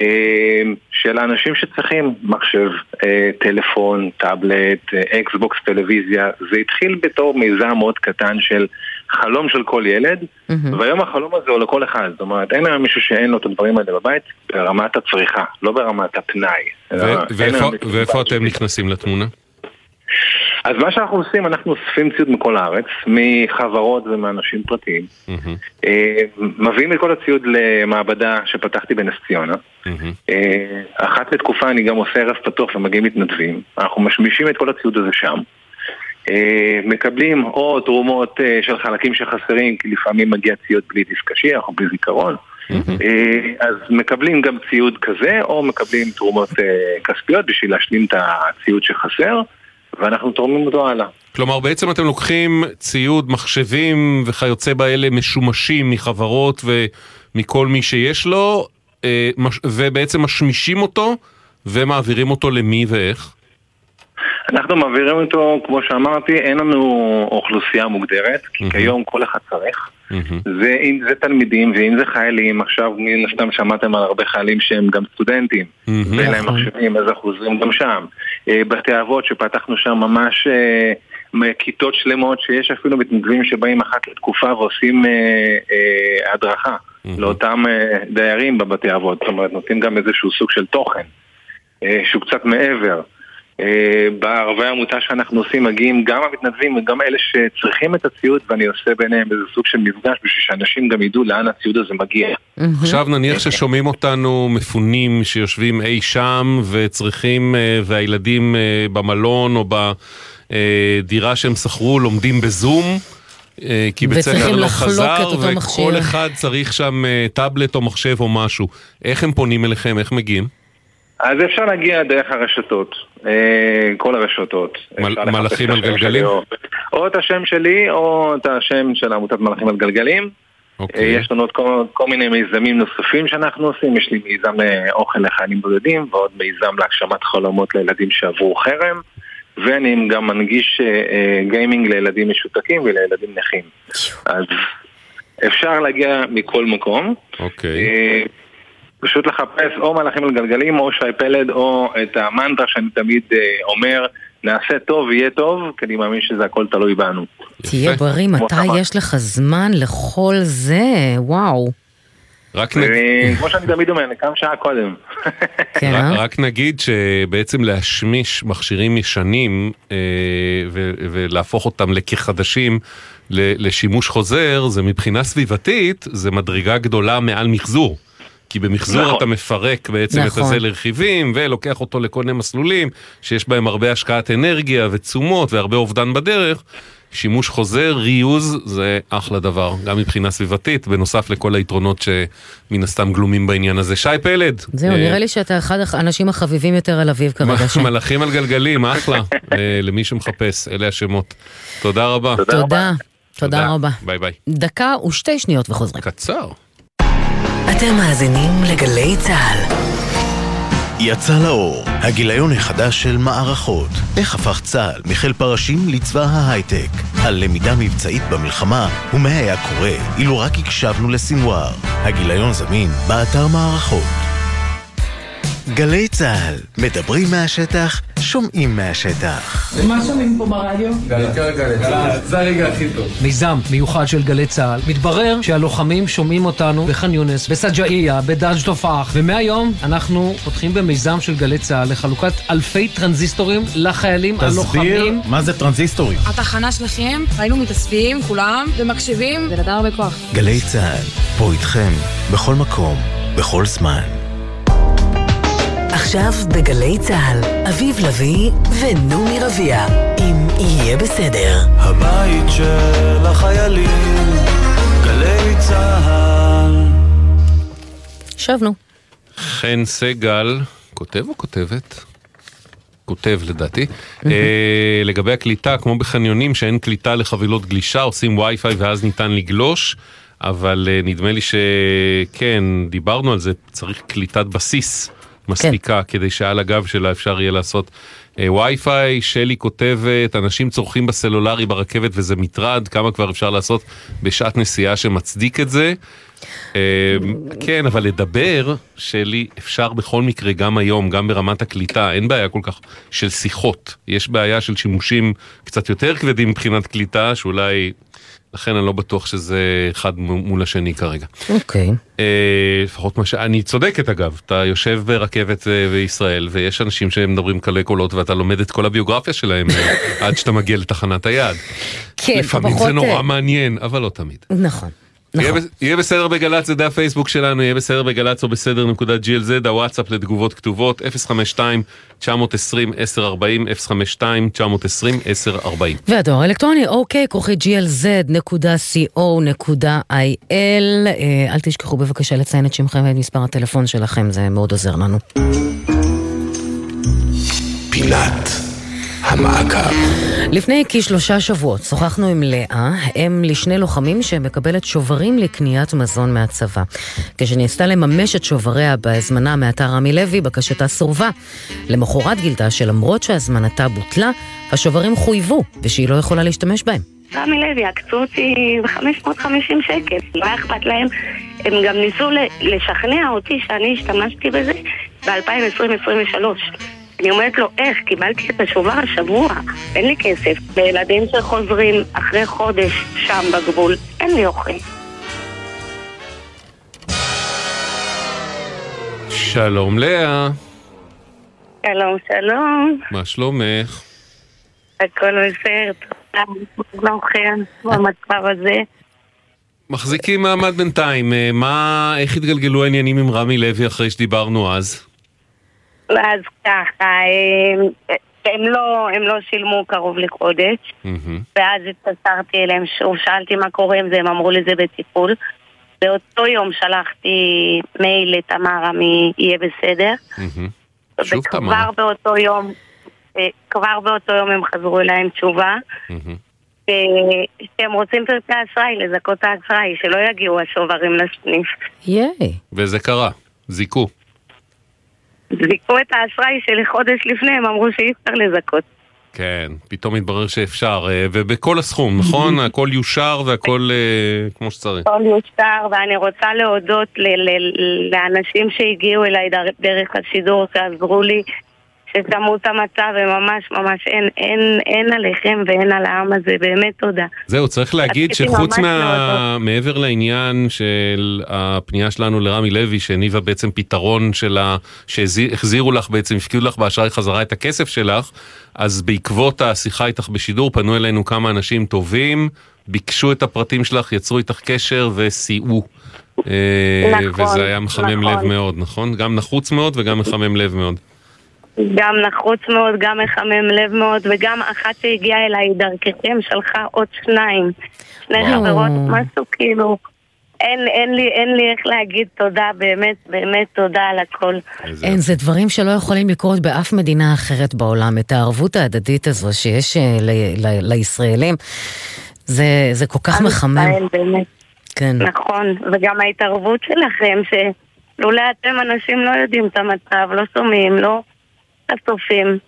אמ, של האנשים שצריכים מחשב, אה, טלפון, טאבלט, אה, אקסבוקס, טלוויזיה. זה התחיל בתור מיזם מאוד קטן של חלום של כל ילד, mm-hmm. והיום החלום הזה הוא לכל אחד. זאת אומרת, אין היום מישהו שאין לו את הדברים האלה בבית ברמת הצריכה, לא ברמת הפנאי. ואיפה אתם נכנסים לתמונה? אז מה שאנחנו עושים, אנחנו אוספים ציוד מכל הארץ, מחברות ומאנשים פרטיים. Mm-hmm. מביאים את כל הציוד למעבדה שפתחתי בנס ציונה. Mm-hmm. אחת לתקופה אני גם עושה ערב פתוח ומגיעים מתנדבים. אנחנו משמישים את כל הציוד הזה שם. אה, מקבלים או תרומות של חלקים שחסרים, כי לפעמים מגיע ציוד בלי דיסק קשיח או בלי זיכרון. Mm-hmm. אז מקבלים גם ציוד כזה, או מקבלים תרומות כספיות בשביל להשלים את הציוד שחסר. ואנחנו תורמים אותו הלאה. כלומר, בעצם אתם לוקחים ציוד, מחשבים וכיוצא באלה משומשים מחברות ומכל מי שיש לו, אה, ובעצם משמישים אותו ומעבירים אותו למי ואיך? אנחנו מעבירים אותו, כמו שאמרתי, אין לנו אוכלוסייה מוגדרת, כי mm-hmm. כיום כל אחד צריך. Mm-hmm. זה, אם זה תלמידים ואם זה חיילים, עכשיו מן הסתם שמעתם על הרבה חיילים שהם גם סטודנטים, mm-hmm. ואין להם נכון. מחשבים, אז אנחנו עוזרים גם שם. אה, בתי אבות שפתחנו שם ממש אה, כיתות שלמות, שיש אפילו מתנדבים שבאים אחת לתקופה ועושים אה, הדרכה לאותם דיירים בבתי אבות. זאת אומרת, נותנים גם איזשהו סוג של תוכן, שהוא קצת מעבר. אה, בערבי העמותה שאנחנו עושים מגיעים גם המתנדבים וגם אלה שצריכים את הציוד ואני עושה ביניהם איזה סוג של מפגש בשביל שאנשים גם ידעו לאן הציוד הזה מגיע. עכשיו נניח ששומעים אותנו מפונים שיושבים אי שם וצריכים אה, והילדים אה, במלון או בדירה שהם שכרו לומדים בזום. כי בית ספר לא חזר, וכל אחד צריך שם טאבלט או מחשב או משהו. איך הם פונים אליכם? איך מגיעים? אז אפשר להגיע דרך הרשתות, אה, כל הרשתות. מל- מלאכים על גלגלים? או- או את השם שלי, או את השם של עמותת מלאכים על גלגלים. אוקיי. אה, יש לנו עוד כל, כל מיני מיזמים נוספים שאנחנו עושים, יש לי מיזם אה, אוכל לחיילים בודדים, ועוד מיזם להגשמת חלומות לילדים שעברו חרם, ואני גם מנגיש אה, גיימינג לילדים משותקים ולילדים נכים. אז אפשר להגיע מכל מקום. אוקיי. אה, פשוט לחפש או מלאכים על גלגלים או שי פלד או את המנטרה שאני תמיד אה, אומר נעשה טוב יהיה טוב כי אני מאמין שזה הכל תלוי בנו. תהיה בריא, מתי. יש לך זמן לכל זה? וואו. רק אה, כמו שאני תמיד אומר, אני קם שעה קודם. כן, רק, אה? רק נגיד שבעצם להשמיש מכשירים ישנים אה, ולהפוך אותם לכחדשים ל- לשימוש חוזר, זה מבחינה סביבתית, זה מדרגה גדולה מעל מחזור. כי במחזור נכון. אתה מפרק בעצם את נכון. הזה לרכיבים ולוקח אותו לכל מיני מסלולים שיש בהם הרבה השקעת אנרגיה ותשומות והרבה אובדן בדרך. שימוש חוזר, reuse, זה אחלה דבר, גם מבחינה סביבתית, בנוסף לכל היתרונות שמן הסתם גלומים בעניין הזה. שי פלד. זהו, אה, נראה לי שאתה אחד האנשים החביבים יותר על אביב כרגע. מלאכים על גלגלים, אחלה, אה, למי שמחפש, אלה השמות. תודה רבה. תודה. תודה רבה. ביי ביי. דקה ושתי שניות וחוזרים. קצר. אתם מאזינים לגלי צה"ל. יצא לאור, הגיליון החדש של מערכות. איך הפך צה"ל מחיל פרשים לצבא ההייטק. על למידה מבצעית במלחמה, ומה היה קורה אילו רק הקשבנו לסינואר. הגיליון זמין באתר מערכות. גלי צה"ל, מדברים מהשטח, שומעים מהשטח. מה שומעים פה ברדיו? זה הרגע הכי טוב. מיזם מיוחד של גלי צה"ל. מתברר שהלוחמים שומעים אותנו בח'אן יונס, בסג'אעיה, בדרג' תופאח, ומהיום אנחנו פותחים במיזם של גלי צה"ל לחלוקת אלפי טרנזיסטורים לחיילים ולסדיר הלוחמים. מה זה טרנזיסטורים. התחנה שלכם, היינו מתאספים כולם ומקשיבים, זה נתן הרבה כוח. גלי צה"ל, פה איתכם, בכל מקום, בכל זמן. עכשיו בגלי צה"ל, אביב לביא ונעמי רביע, אם יהיה בסדר. הבית של החיילים, גלי צה"ל. שבנו. חן סגל, כותב או כותבת? כותב לדעתי. אה, לגבי הקליטה, כמו בחניונים שאין קליטה לחבילות גלישה, עושים וי-פיי ואז ניתן לגלוש, אבל אה, נדמה לי שכן, דיברנו על זה, צריך קליטת בסיס מספיקה כדי שעל הגב שלה אפשר יהיה לעשות אה, וי-פיי. שלי כותבת, אנשים צורכים בסלולרי ברכבת וזה מטרד, כמה כבר אפשר לעשות בשעת נסיעה שמצדיק את זה. אה, כן, אבל לדבר, שלי, אפשר בכל מקרה גם היום, גם ברמת הקליטה, אין בעיה כל כך של שיחות. יש בעיה של שימושים קצת יותר כבדים מבחינת קליטה, שאולי... לכן אני לא בטוח שזה אחד מול השני כרגע. אוקיי. אה, לפחות מה ש... אני צודקת אגב, אתה יושב ברכבת אה, בישראל ויש אנשים שמדברים קלי קולות ואתה לומד את כל הביוגרפיה שלהם אה, עד שאתה מגיע לתחנת היעד. כן, לפעמים זה נורא מעניין, אבל לא תמיד. נכון. יהיה בס- יהיה בסדר בגל"צ, זה דף פייסבוק שלנו, יהיה בסדר בגל"צ או בסדר נקודה glz, הוואטסאפ לתגובות כתובות, 052-920-1040, 052-920-1040. והדואר האלקטרוני, אוקיי, כרוכית glz.co.il. אה, אל תשכחו בבקשה לציין את שמכם ואת מספר הטלפון שלכם, זה מאוד עוזר לנו. פינת המעקב. לפני כשלושה שבועות שוחחנו עם לאה, אם לשני לוחמים שמקבלת שוברים לקניית מזון מהצבא. כשניסתה לממש את שובריה בהזמנה מאתר רמי לוי, בקשתה סורבה. למחרת גילתה שלמרות שהזמנתה בוטלה, השוברים חויבו, ושהיא לא יכולה להשתמש בהם. רמי לוי עקצו אותי ב-550 שקל, לא היה אכפת להם. הם גם ניסו ל- לשכנע אותי שאני השתמשתי בזה ב-2020-2023. אני אומרת לו, איך? קיבלתי את השובר השבוע, אין לי כסף. לילדים שחוזרים אחרי חודש שם בגבול, אין לי אוכל. שלום לאה, שלום, שלום, מה שלומך? הכל בסדר, תודה. לא במצב הזה. מחזיקים מעמד בינתיים, אה, מה, איך התגלגלו העניינים עם רמי לוי אחרי שדיברנו אז? אז ככה, הם, הם, לא, הם לא שילמו קרוב לחודש. מהמם. ואז התקשרתי אליהם שוב, שאלתי מה קורה עם זה, הם אמרו לי זה בטיפול. באותו יום שלחתי מייל לתמרה מ"יהיה בסדר", מהמם. שוב וכבר תמרה. באותו יום, אה, כבר באותו יום הם חזרו אליי עם תשובה. אה, שהם רוצים פרטי אשראי, לזכות האשראי, שלא יגיעו השוברים לסניף. ייי. וזה קרה, זיכו. זיכו את האשראי שלי חודש לפני, הם אמרו שאי אפשר לזכות. כן, פתאום התברר שאפשר, אה, ובכל הסכום, נכון? הכל יושר והכל אה, כמו שצריך. הכל יושר, ואני רוצה להודות לאנשים שהגיעו אליי דר- דרך השידור, שעזרו לי, ששמעו את המצב, וממש ממש אין, אין, אין עליכם ואין על העם הזה, באמת תודה. זהו, צריך להגיד שחוץ מה... מעבר לעניין של הפנייה שלנו לרמי לוי, שהניבה בעצם פתרון של ה... שהחזירו לך בעצם, הפקידו לך באשראי חזרה את הכסף שלך, אז בעקבות השיחה איתך בשידור פנו אלינו כמה אנשים טובים, ביקשו את הפרטים שלך, יצרו איתך קשר וסייעו. אה, נכון, וזה היה מחמם נכון. לב מאוד, נכון? גם נחוץ מאוד וגם מחמם לב מאוד. גם נחוץ מאוד, גם מחמם לב מאוד, וגם אחת שהגיעה אליי דרככם שלחה עוד שניים. שני. חברות, משהו כאילו... אין, אין, לי, אין לי איך להגיד תודה, באמת, באמת תודה על הכל. אין, זה דברים שלא יכולים לקרות באף מדינה אחרת בעולם. את הערבות ההדדית הזו שיש אה, ל- ל- לישראלים, זה, זה כל כך מחמם. ישראל, באמת. כן. נכון, וגם ההתערבות שלכם, שלולא אתם אנשים לא יודעים את המצב, לא שומעים, לא חשופים.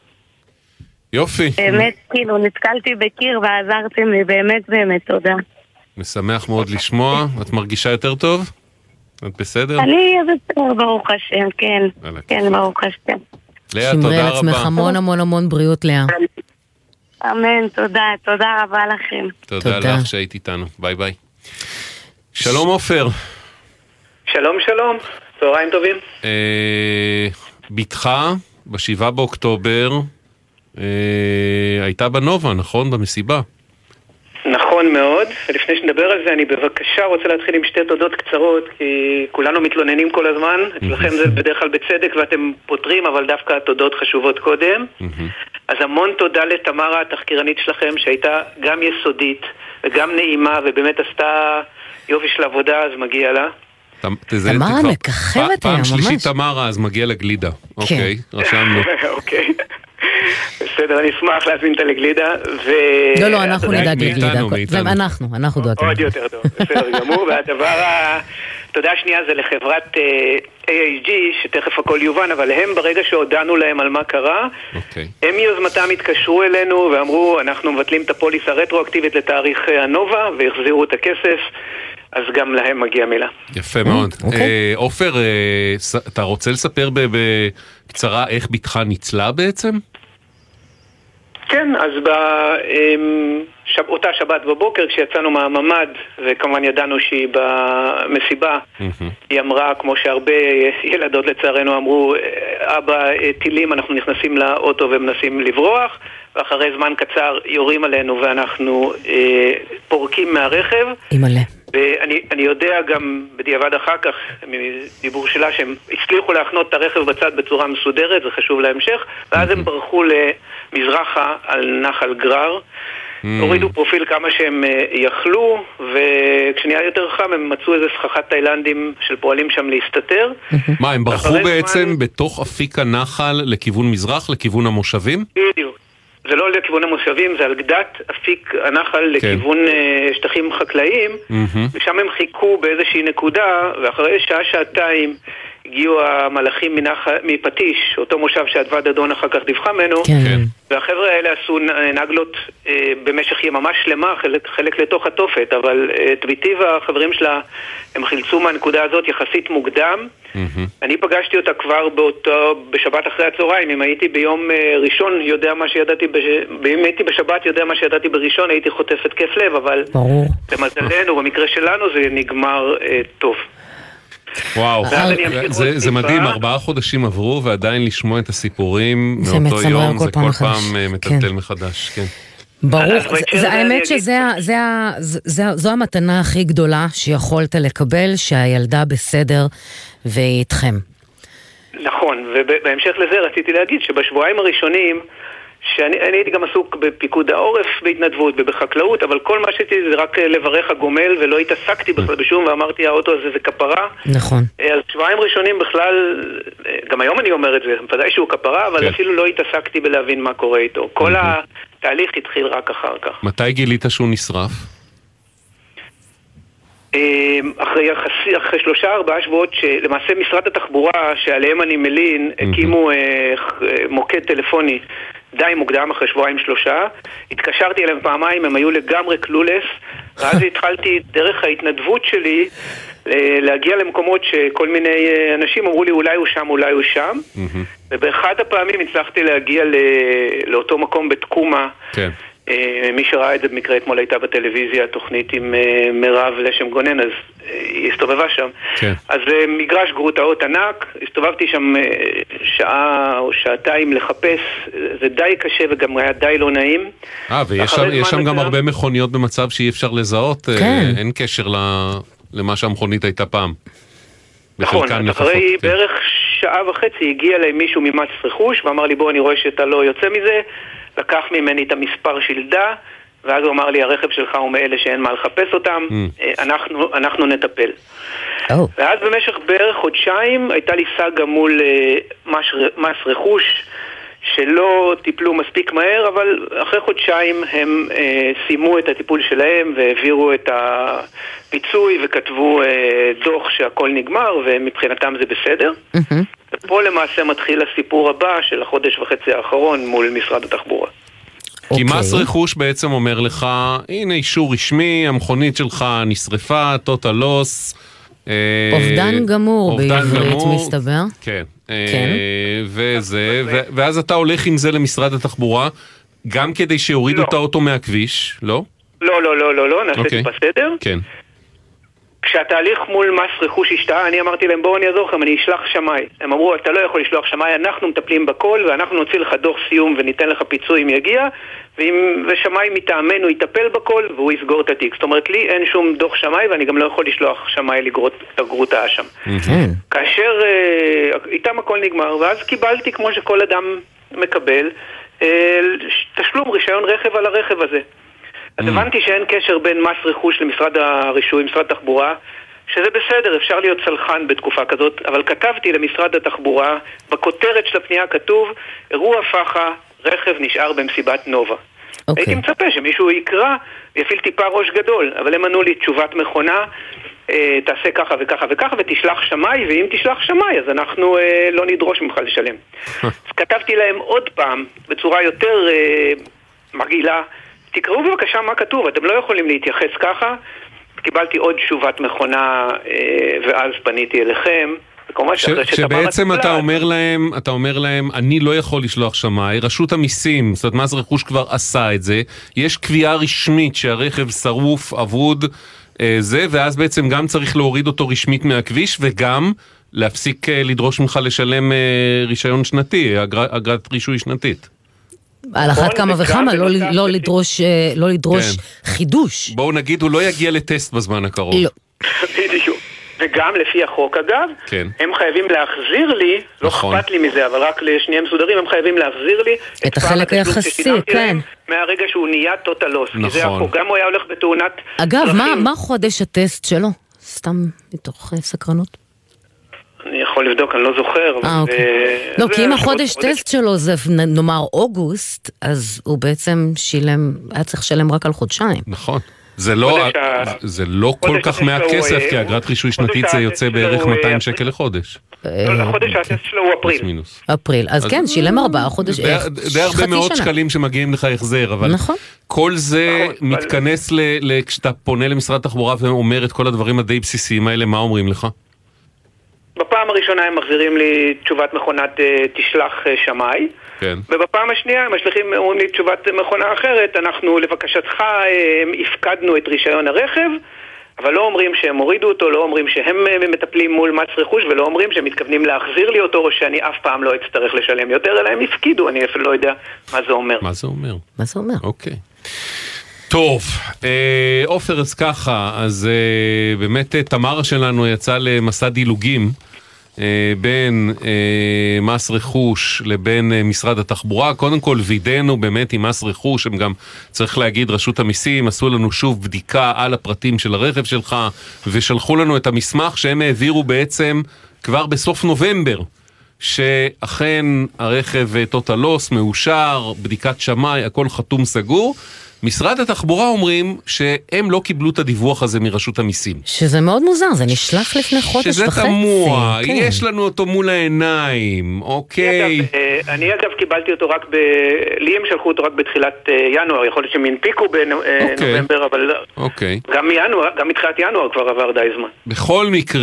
יופי, באמת, כאילו, נתקלתי בקיר ועזרתם לי, באמת, באמת, תודה. משמח מאוד לשמוע. את מרגישה יותר טוב? את בסדר? אני בסדר, ברוך השם, כן. כן, ברוך השם. לאה, שמרי תודה על עצמך רבה. המון המון המון בריאות, לאה. אמן, תודה, תודה רבה לכם. תודה תודה. לך שהיית איתנו, ביי ביי. שלום עופר. שלום שלום, צהריים טובים. אה, בתך, בשבעה באוקטובר, אה, הייתה בנובה, נכון? במסיבה. נכון מאוד, ולפני שנדבר על זה אני בבקשה רוצה להתחיל עם שתי תודות קצרות כי כולנו מתלוננים כל הזמן, אצלכם זה בדרך כלל בצדק ואתם פותרים אבל דווקא התודות חשובות קודם. אז המון תודה לתמרה התחקירנית שלכם שהייתה גם יסודית וגם נעימה ובאמת עשתה יופי של עבודה אז מגיע לה תמרה זה כבר- מככבת פעם היום, שלישית ממש. תמרה, אז מגיע לגלידה. אוקיי, רשמנו. אוקיי, בסדר, אני אשמח להזמין אותה לגלידה ו... לא, לא, אנחנו נדאג לגלידה. מאיתנו, מאיתנו. זה אנחנו, אנחנו דואגים. עוד יותר טוב, בסדר גמור. והדבר ה... תודה שנייה זה לחברת אה, AAG, שתכף הכל יובן, אבל הם ברגע שהודענו להם על מה קרה, אוקיי. הם מיוזמתם התקשרו אלינו ואמרו, אנחנו מבטלים את הפוליסה הרטרואקטיבית לתאריך אה, הנובה והחזירו את הכסף, אז גם להם מגיע מילה. יפה מאוד. אוקיי. אה, עופר, אה, אתה רוצה לספר בקצרה איך בתך ניצלה בעצם? כן, אז באותה שבת בבוקר כשיצאנו מהממ"ד, וכמובן ידענו שהיא במסיבה, היא אמרה, כמו שהרבה ילדות לצערנו אמרו, אבא, אה, טילים, אנחנו נכנסים לאוטו ומנסים לברוח, ואחרי זמן קצר יורים עלינו ואנחנו אה, פורקים מהרכב. אימא'לה. ואני אני יודע גם בדיעבד אחר כך, מדיבור שלה, שהם הצליחו להחנות את הרכב בצד בצורה מסודרת, זה חשוב להמשך, ואז הם ברחו למזרחה על נחל גרר. הורידו פרופיל כמה שהם אה, יכלו, וכשנהיה יותר חם הם מצאו איזה סככת תאילנדים של פועלים שם להסתתר. מה, הם ברחו בעצם בתוך אפיק הנחל לכיוון מזרח, לכיוון המושבים? בדיוק. זה לא לכיוון המושבים, זה על גדת אפיק הנחל לכיוון אה, שטחים חקלאיים, מהמם. ושם הם חיכו באיזושהי נקודה, ואחרי שעה-שעתיים הגיעו המלאכים מנח... מפטיש, אותו מושב שאדוה דדון אחר כך דיווחה ממנו, כן. והחבר'ה האלה עשו נגלות אה, במשך יממה שלמה, חלק, חלק לתוך התופת, אבל אה, את ביתי והחברים שלה, הם חילצו מהנקודה הזאת יחסית מוקדם. אני פגשתי אותה כבר באותו, בשבת אחרי הצהריים, אם הייתי ביום אה, ראשון יודע מה שידעתי, בש... אם הייתי בשבת יודע מה שידעתי בראשון, הייתי חוטף התקף לב, אבל ברור. למזלנו, במקרה שלנו זה נגמר אה, טוב. וואו, אמשיך זה, זה. מדהים, ארבעה חודשים עברו ועדיין לשמוע את הסיפורים זה מאותו יום, כל זה פעם כל. פעם אה, מטלטל מחדש, כן. ברור, האמת אגיד- שזה ה- זה ה- זה- זה- זו המתנה הכי גדולה שיכולת לקבל, שהילדה בסדר והיא איתכם. נכון, ובהמשך לזה רציתי להגיד שבשבועיים הראשונים שאני אני הייתי גם עסוק בפיקוד העורף בהתנדבות ובחקלאות, אבל כל מה שעשיתי זה רק אה, לברך הגומל ולא התעסקתי בכלל בשום, ואמרתי האוטו הזה זה כפרה. נכון. אה, אז שבועיים ראשונים בכלל, אה, גם היום אני אומר את זה, ודאי שהוא כפרה, אבל כן. אפילו לא התעסקתי בלהבין מה קורה איתו. כל התהליך התחיל רק אחר כך. מתי גילית שהוא נשרף? אחרי, יחסי, אחרי שלושה ארבעה שבועות שלמעשה משרד התחבורה שעליהם אני מלין הקימו אה, ח- אה, מוקד טלפוני די מוקדם אחרי שבועיים שלושה התקשרתי אליהם פעמיים הם היו לגמרי קלולס ואז התחלתי דרך ההתנדבות שלי אה, להגיע למקומות שכל מיני אה, אנשים אמרו לי אולי הוא שם אולי הוא שם ובאחד הפעמים הצלחתי להגיע. לאותו מקום בתקומה כן. אה, מי שראה את זה במקרה אתמול הייתה בטלוויזיה תוכנית עם אה, מירב לשם גונן, אז אה, היא הסתובבה שם. כן. אז מגרש גרוטאות ענק, הסתובבתי שם שעה או שעתיים לחפש, זה די קשה וגם היה די לא נעים. אה, ויש שם, יש שם גם הרבה מכוניות במצב שאי אפשר לזהות, כן. אין קשר ל- למה שהמכונית הייתה פעם. נכון, אחרי כן. בערך שעה וחצי הגיע אליי מישהו ממס רכוש ואמר לי בוא אני רואה שאתה לא יוצא מזה, לקח ממני את המספר שלדה ואז הוא אמר לי הרכב שלך הוא מאלה שאין מה לחפש אותם, אה, אנחנו, אנחנו נטפל. ואז במשך בערך חודשיים הייתה לי סאגה מול אה, מס, מס רכוש שלא טיפלו מספיק מהר, אבל אחרי חודשיים הם אה, סיימו את הטיפול שלהם והעבירו את הפיצוי וכתבו אה, דוח שהכל נגמר ומבחינתם זה בסדר. ופה למעשה מתחיל הסיפור הבא של החודש וחצי האחרון מול משרד התחבורה. כי אוקיי. מס רכוש בעצם אומר לך, הנה אישור רשמי, המכונית שלך נשרפה, total loss. אה, אובדן גמור אובדן בעברית, גמור. מסתבר. כן. אה, כן. וזה, ואז אתה הולך עם זה למשרד התחבורה, גם כדי שיורידו את האוטו מהכביש, לא? לא, לא, לא, לא, לא, נעשה את אוקיי. זה בסדר. כן. כשהתהליך מול מס רכוש השתהה, אני אמרתי להם בואו אני אעזור לכם, אני אשלח שמאי. הם אמרו אתה לא יכול לשלוח שמאי, אנחנו מטפלים בכל ואנחנו נוציא לך דוח סיום וניתן לך פיצוי אם יגיע ואם, ושמאי מטעמנו יטפל בכל והוא יסגור את התיק. זאת אומרת לי אין שום דוח שמאי ואני גם לא יכול לשלוח שמאי לגרות את הגרוטה שם. כאשר אה, איתם הכל נגמר, ואז קיבלתי, כמו שכל אדם מקבל, אה, תשלום רישיון רכב על הרכב הזה. אז הבנתי שאין קשר בין מס רכוש למשרד הרישוי, משרד התחבורה, שזה בסדר, אפשר להיות סלחן בתקופה כזאת, אבל כתבתי למשרד התחבורה, בכותרת של הפנייה כתוב, אירוע פח"ע, רכב נשאר במסיבת נובה. אוקיי. הייתי מצפה שמישהו יקרא ויפעיל טיפה ראש גדול, אבל הם ענו לי תשובת מכונה, אה, תעשה ככה וככה וככה ותשלח שמאי, ואם תשלח שמאי אז אנחנו אה, לא נדרוש ממך לשלם. אז כתבתי להם עוד פעם, בצורה יותר אה, מגעילה, תקראו בבקשה מה כתוב, אתם לא יכולים להתייחס ככה. קיבלתי עוד תשובת מכונה, אה, ואז פניתי אליכם. ש- שבעצם אתה אומר להם, אתה אומר להם, אני לא יכול לשלוח שמאי, רשות המיסים, זאת אומרת מס רכוש כבר עשה את זה, יש קביעה רשמית שהרכב שרוף, אבוד, אה, זה, ואז בעצם גם צריך להוריד אותו רשמית מהכביש, וגם להפסיק אה, לדרוש ממך לשלם אה, רישיון שנתי, אגר- אגרת רישוי שנתית. על אחת כמה וכמה, לא ל- לא לדרוש, אה, לא לדרוש כן. חידוש. בואו נגיד, הוא לא יגיע לטסט בזמן הקרוב. לא. בדיוק. וגם לפי החוק אגב, כן. הם חייבים להחזיר לי, לא נכון. אכפת לי מזה, אבל רק שנהיה מסודרים, הם חייבים להחזיר לי את פער החלק היחסי, כן. מהרגע שהוא נהיה טוטל לוס. כי זה נכון. החוק, גם הוא היה הולך בתאונת אגב, מה-. מה חודש הטסט שלו? סתם מתוך אה, סקרנות. אני יכול לבדוק, אני לא זוכר. אה, אוקיי. זה- לא, כי אם החודש טסט שלו זה נאמר אוגוסט, אז הוא בעצם שילם, היה צריך לשלם רק על חודשיים. נכון. זה לא, חודש ה- זה לא כל חודש כך מעט כסף, אה, כי אגרת רישוי חודש שנתית זה יוצא בערך אה, 200 שקל לחודש. חודש הטסט שלו הוא אפריל. מינוס. אפריל. אז כן, שילם ארבעה חודשים, די- אה, די הרבה חצי מאוד שנה. שקלים שמגיעים לך החזר, אבל נכון. כל זה מתכנס ל- ל- כשאתה פונה למשרד התחבורה ואומר את כל הדברים הדי בסיסיים האלה, מה אומרים לך? בפעם הראשונה הם מחזירים לי תשובת מכונת אה, תשלח אה, שמאי. כן. ובפעם השנייה הם משליכים, אומרים לי תשובת מכונה אחרת, אנחנו לבקשתך אה, הפקדנו את רישיון הרכב, אבל לא אומרים שהם הורידו אותו, לא אומרים שהם אה, מטפלים מול מס רכוש, ולא אומרים שהם מתכוונים להחזיר לי אותו, או שאני אף פעם לא אצטרך לשלם יותר, אלא הם הפקידו, אני אפילו לא יודע מה זה אומר. מה זה אומר? מה זה אומר? אוקיי. טוב, אה, עופר, אז ככה, אז אה, באמת אה, תמרה שלנו יצאה למסע דילוגים. אה, בין אה, מס רכוש לבין אה, משרד התחבורה. קודם כל וידאנו באמת עם מס רכוש, הם גם, צריך להגיד, רשות המיסים עשו לנו שוב בדיקה על הפרטים של הרכב שלך, ושלחו לנו את המסמך שהם העבירו בעצם כבר בסוף נובמבר. שאכן הרכב טוטל לוס מאושר, בדיקת שמאי, הכל חתום סגור. משרד התחבורה אומרים שהם לא קיבלו את הדיווח הזה מרשות המיסים. שזה מאוד מוזר, זה נשלח לפני חודש שזה וחצי. תמוה, כן. יש לנו אותו מול העיניים, אוקיי. אה, אני אגב קיבלתי אותו רק ב... לי הם שלחו אותו רק בתחילת אה, ינואר, יכול להיות שהם הנפיקו בנובמבר, אבל אוקיי. גם מינואר, גם מתחילת ינואר כבר עבר די זמן. בכל מקרה,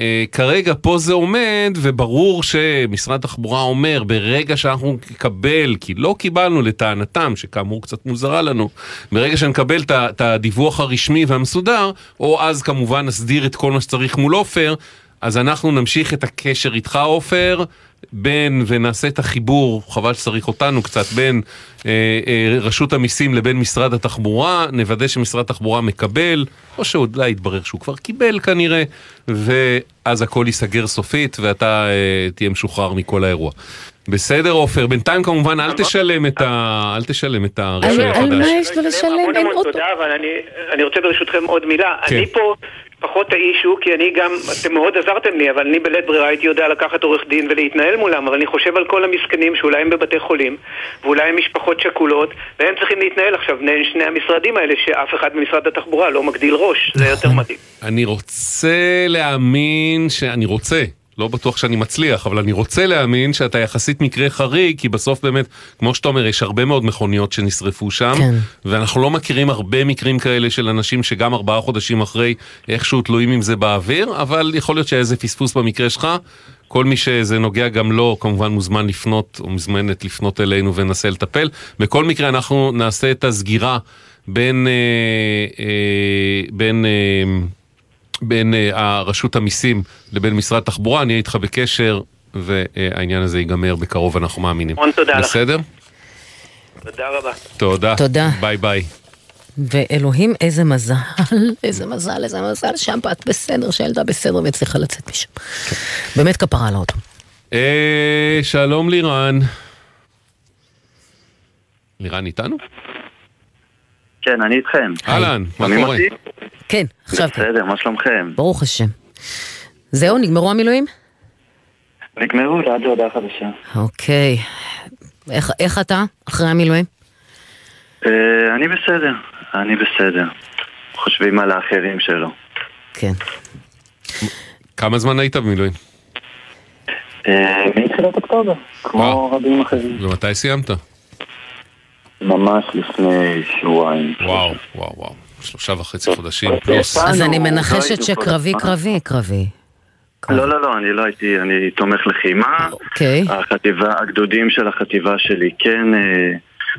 אה, כרגע פה זה עומד, וברור שמשרד התחבורה אומר, ברגע שאנחנו נקבל, כי לא קיבלנו לטענתם, שכאמור קצת מוזרה לנו, ברגע שנקבל את הדיווח הרשמי והמסודר, או אז כמובן נסדיר את כל מה שצריך מול עופר, אז אנחנו נמשיך את הקשר איתך עופר, בין, ונעשה את החיבור, חבל שצריך אותנו קצת, בין אה, אה, רשות המיסים לבין משרד התחבורה, נוודא שמשרד התחבורה מקבל, או שאולי יתברר שהוא כבר קיבל כנראה, ואז הכל ייסגר סופית ואתה אה, תהיה משוחרר מכל האירוע. בסדר עופר, בינתיים כמובן אל תשלם את ה... אל תשלם את הרישיון על החדש. מה יש לו לשלם? אין אוטו. תודה, אבל אני, אני רוצה ברשותכם עוד מילה. כן. אני פה פחות האישו, כי אני גם, אתם מאוד עזרתם לי, אבל אני בלית ברירה הייתי יודע לקחת עורך דין ולהתנהל מולם, אבל אני חושב על כל המסכנים שאולי הם בבתי חולים, ואולי הם משפחות שכולות, והם צריכים להתנהל עכשיו בין שני המשרדים האלה, שאף אחד במשרד התחבורה לא מגדיל ראש, זה יותר מדהים. אני רוצה להאמין שאני רוצה, לא בטוח שאני מצליח, אבל אני רוצה להאמין שאתה יחסית מקרה חריג, כי בסוף באמת, כמו שאתה אומר, יש הרבה מאוד מכוניות שנשרפו שם, כן. ואנחנו לא מכירים הרבה מקרים כאלה של אנשים שגם ארבעה חודשים אחרי איכשהו תלויים עם זה באוויר, אבל יכול להיות שהיה איזה פספוס במקרה שלך. כל מי שזה נוגע גם לו, כמובן מוזמן לפנות, או מוזמנת לפנות אלינו וננסה לטפל. בכל מקרה, אנחנו נעשה את הסגירה בין, אה, אה, בין אה, בין אה, הרשות המיסים לבין משרד התחבורה, אני אהיה איתך בקשר, והעניין הזה ייגמר בקרוב, אנחנו מאמינים. המון תודה לך. בסדר? תודה רבה. תודה. תודה. ביי ביי. ואלוהים, איזה מזל, איזה מזל, איזה מזל, שהבת בסדר, שהילדה בסדר והצליחה לצאת משם. באמת כפרה על האוטו. אה, שלום לירן. לירן איתנו? כן, אני איתכם. אהלן, מה קורה? כן, עכשיו כן. בסדר, מה שלומכם? ברוך השם. זהו, נגמרו המילואים? נגמרו עד להודעה חדשה. אוקיי. איך, איך אתה אחרי המילואים? אה, אני בסדר, אני בסדר. חושבים על האחרים שלו. כן. כמה זמן היית במילואים? אה, מתחילת אוקטובר, כמו רבים אחרים. ומתי סיימת? ממש לפני שבועיים. וואו, וואו, וואו. שלושה וחצי חודשים פלוס. אז אני לא מנחשת שקרבי. קרבי קרבי. לא, לא, לא, אני לא הייתי, אני תומך לחימה. אוקיי. החטיבה, הגדודים של החטיבה שלי כן אה,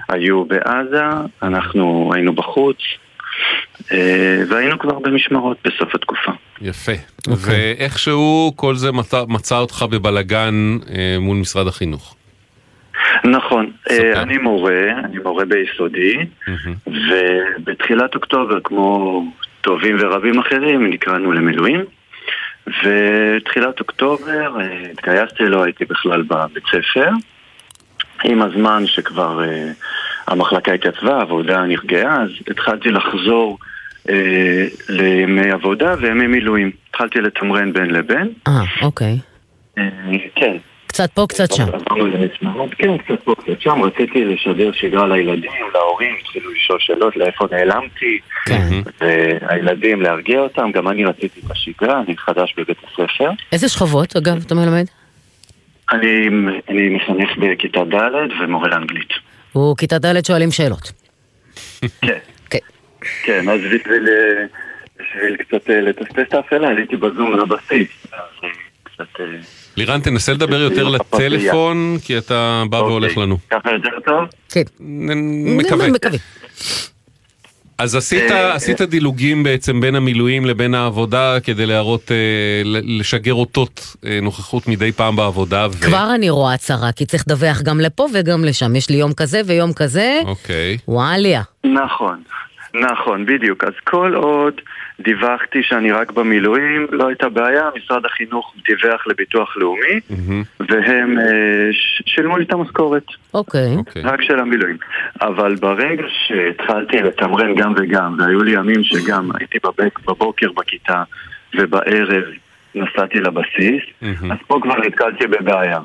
היו בעזה, אנחנו היינו בחוץ, אה, והיינו כבר במשמרות בסוף התקופה. יפה. ואיכשהו כל זה מצא, מצא אותך בבלגן אה, מול משרד החינוך. נכון, אה, אני מורה, אני מורה ביסודי, ובתחילת אוקטובר, כמו טובים ורבים אחרים, נקראנו למילואים. ותחילת אוקטובר אה, התגייסתי, לא הייתי בכלל בבית ספר. עם הזמן שכבר אה, המחלקה התייצבה, העבודה נרגעה, אז התחלתי לחזור אה, לימי עבודה וימי מילואים. התחלתי לתמרן בין לבין. אה, אוקיי. אה, כן. קצת פה, קצת שם. למשמרות, כן, קצת פה, קצת שם. רציתי לשדר שגרה לילדים, להורים, התחילו לשאול שאלות לאיפה נעלמתי. והילדים, להרגיע אותם, גם אני רציתי את השגרה, אני חדש בבית הספר. איזה שכבות, אגב, אתה מלמד? אני, אני מחנך בכיתה ד' ומורה לאנגלית. הוא כיתה ד' שואלים שאלות. כן. כן. כן, אז בשביל, אה, קצת אה, לטסטס את האפלה, עליתי בזום לבסיס. אז אה, קצת... לירן, תנסה לדבר יותר לטלפון, כי אתה בא והולך לנו. ככה יותר טוב? כן. מקווה. אז עשית, אה, עשית דילוגים בעצם בין המילואים לבין העבודה כדי להראות, אה, לשגר אותות אה, נוכחות מדי פעם בעבודה. ו... כבר אני רואה צרה, כי צריך לדווח גם לפה וגם לשם. יש לי יום כזה ויום כזה, אוקיי. וואליה. נכון. נכון, בדיוק. אז כל עוד דיווחתי שאני רק במילואים, לא הייתה בעיה, משרד החינוך דיווח לביטוח לאומי, והם אה, שילמו לי את המשכורת. אוקיי. רק של המילואים. אבל ברגע שהתחלתי לתמרן גם וגם, והיו לי ימים שגם הייתי בבק, בבוקר בכיתה ובערב נסעתי לבסיס, אז פה כבר נתקלתי בבעיה.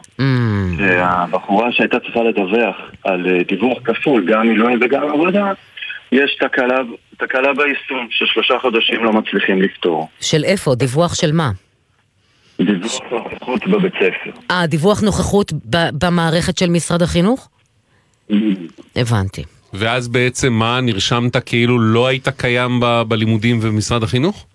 שהבחורה שהייתה צריכה לדווח על אה, דיווח כפול, גם מילואים וגם עבודה, יש תקלה, תקלה ביישום ששלושה חודשים לא מצליחים לפתור. של איפה? דיווח של מה? דיווח נוכחות בבית ספר. אה, דיווח נוכחות ב- במערכת של משרד החינוך? הבנתי. ואז בעצם מה, נרשמת כאילו לא היית קיים ב- בלימודים ובמשרד החינוך?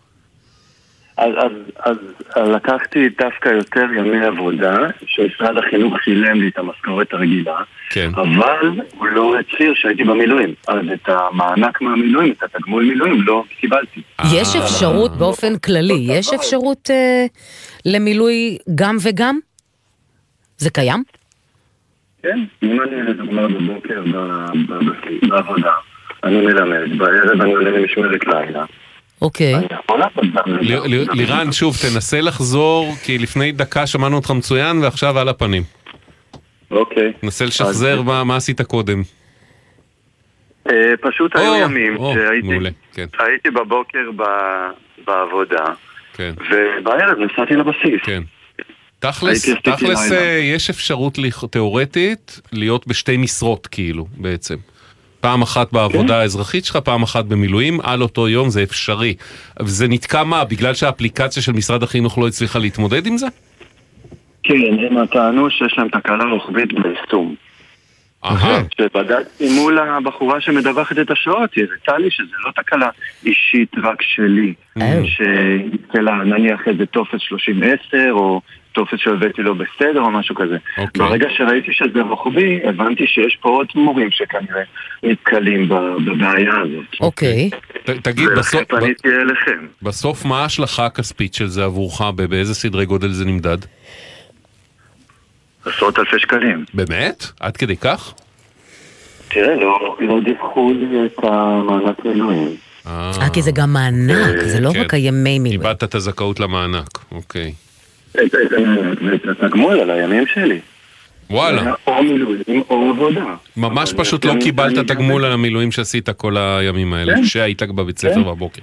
אז, אז, אז, אז לקחתי דווקא יותר ימי עבודה, שמשרד החינוך שילם לי את המשכורת הרגילה, כן. אבל הוא לא הצהיר שהייתי במילואים. אז את המענק מהמילואים, את התגמול מילואים, לא קיבלתי. יש אפשרות באופן כללי, יש אפשרות אה, למילוי גם וגם? זה קיים? כן, אם אני לדוגמה בבוקר בעבודה, אני מלמד, בערב אני עולה למשמרת לילה. אוקיי. לירן, שוב, תנסה לחזור, כי לפני דקה שמענו אותך מצוין ועכשיו על הפנים. אוקיי. נסה לשחזר מה עשית קודם. אה, פשוט היו ימים שהייתי כן. הייתי בבוקר ב- בעבודה, כן. ובערב נסעתי לבסיס. כן. תכלס, תכלס. אה, יש אפשרות תיאורטית להיות בשתי משרות כאילו בעצם. פעם אחת בעבודה כן. האזרחית שלך, פעם אחת במילואים, על אותו יום זה אפשרי. זה נתקע מה? בגלל שהאפליקציה של משרד החינוך לא הצליחה להתמודד עם זה? כן, הם טענו שיש להם תקלה רוחבית ביישום. אהה. כשבדקתי מול הבחורה שמדווחת את השעות, היא הראתה לי שזה לא תקלה אישית רק שלי, שהתקלה נניח איזה טופס 30-10 או טופס שהבאתי לו בסדר או משהו כזה. ברגע שראיתי שזה רוחבי, הבנתי שיש פה עוד מורים שכנראה נתקלים ב- בבעיה הזאת. אוקיי. ת- תגיד, בסוף, פניתי אליכם. בסוף מה ההשלכה הכספית של זה עבורך? ב- באיזה סדרי גודל זה נמדד? עשרות אלפי שקלים. באמת? עד כדי כך? תראה, לא, לא דיווחו לי את המענק מילואים. אה, כי זה גם מענק, זה לא כן. רק הימי מילואים. איבדת את הזכאות למענק, אוקיי. את התגמול על הימים שלי. וואלה. או מילואים או עבודה. ממש פשוט לא קיבלת תגמול על המילואים שעשית כל הימים האלה, כן. שהיית בבית ספר כן. בבוקר.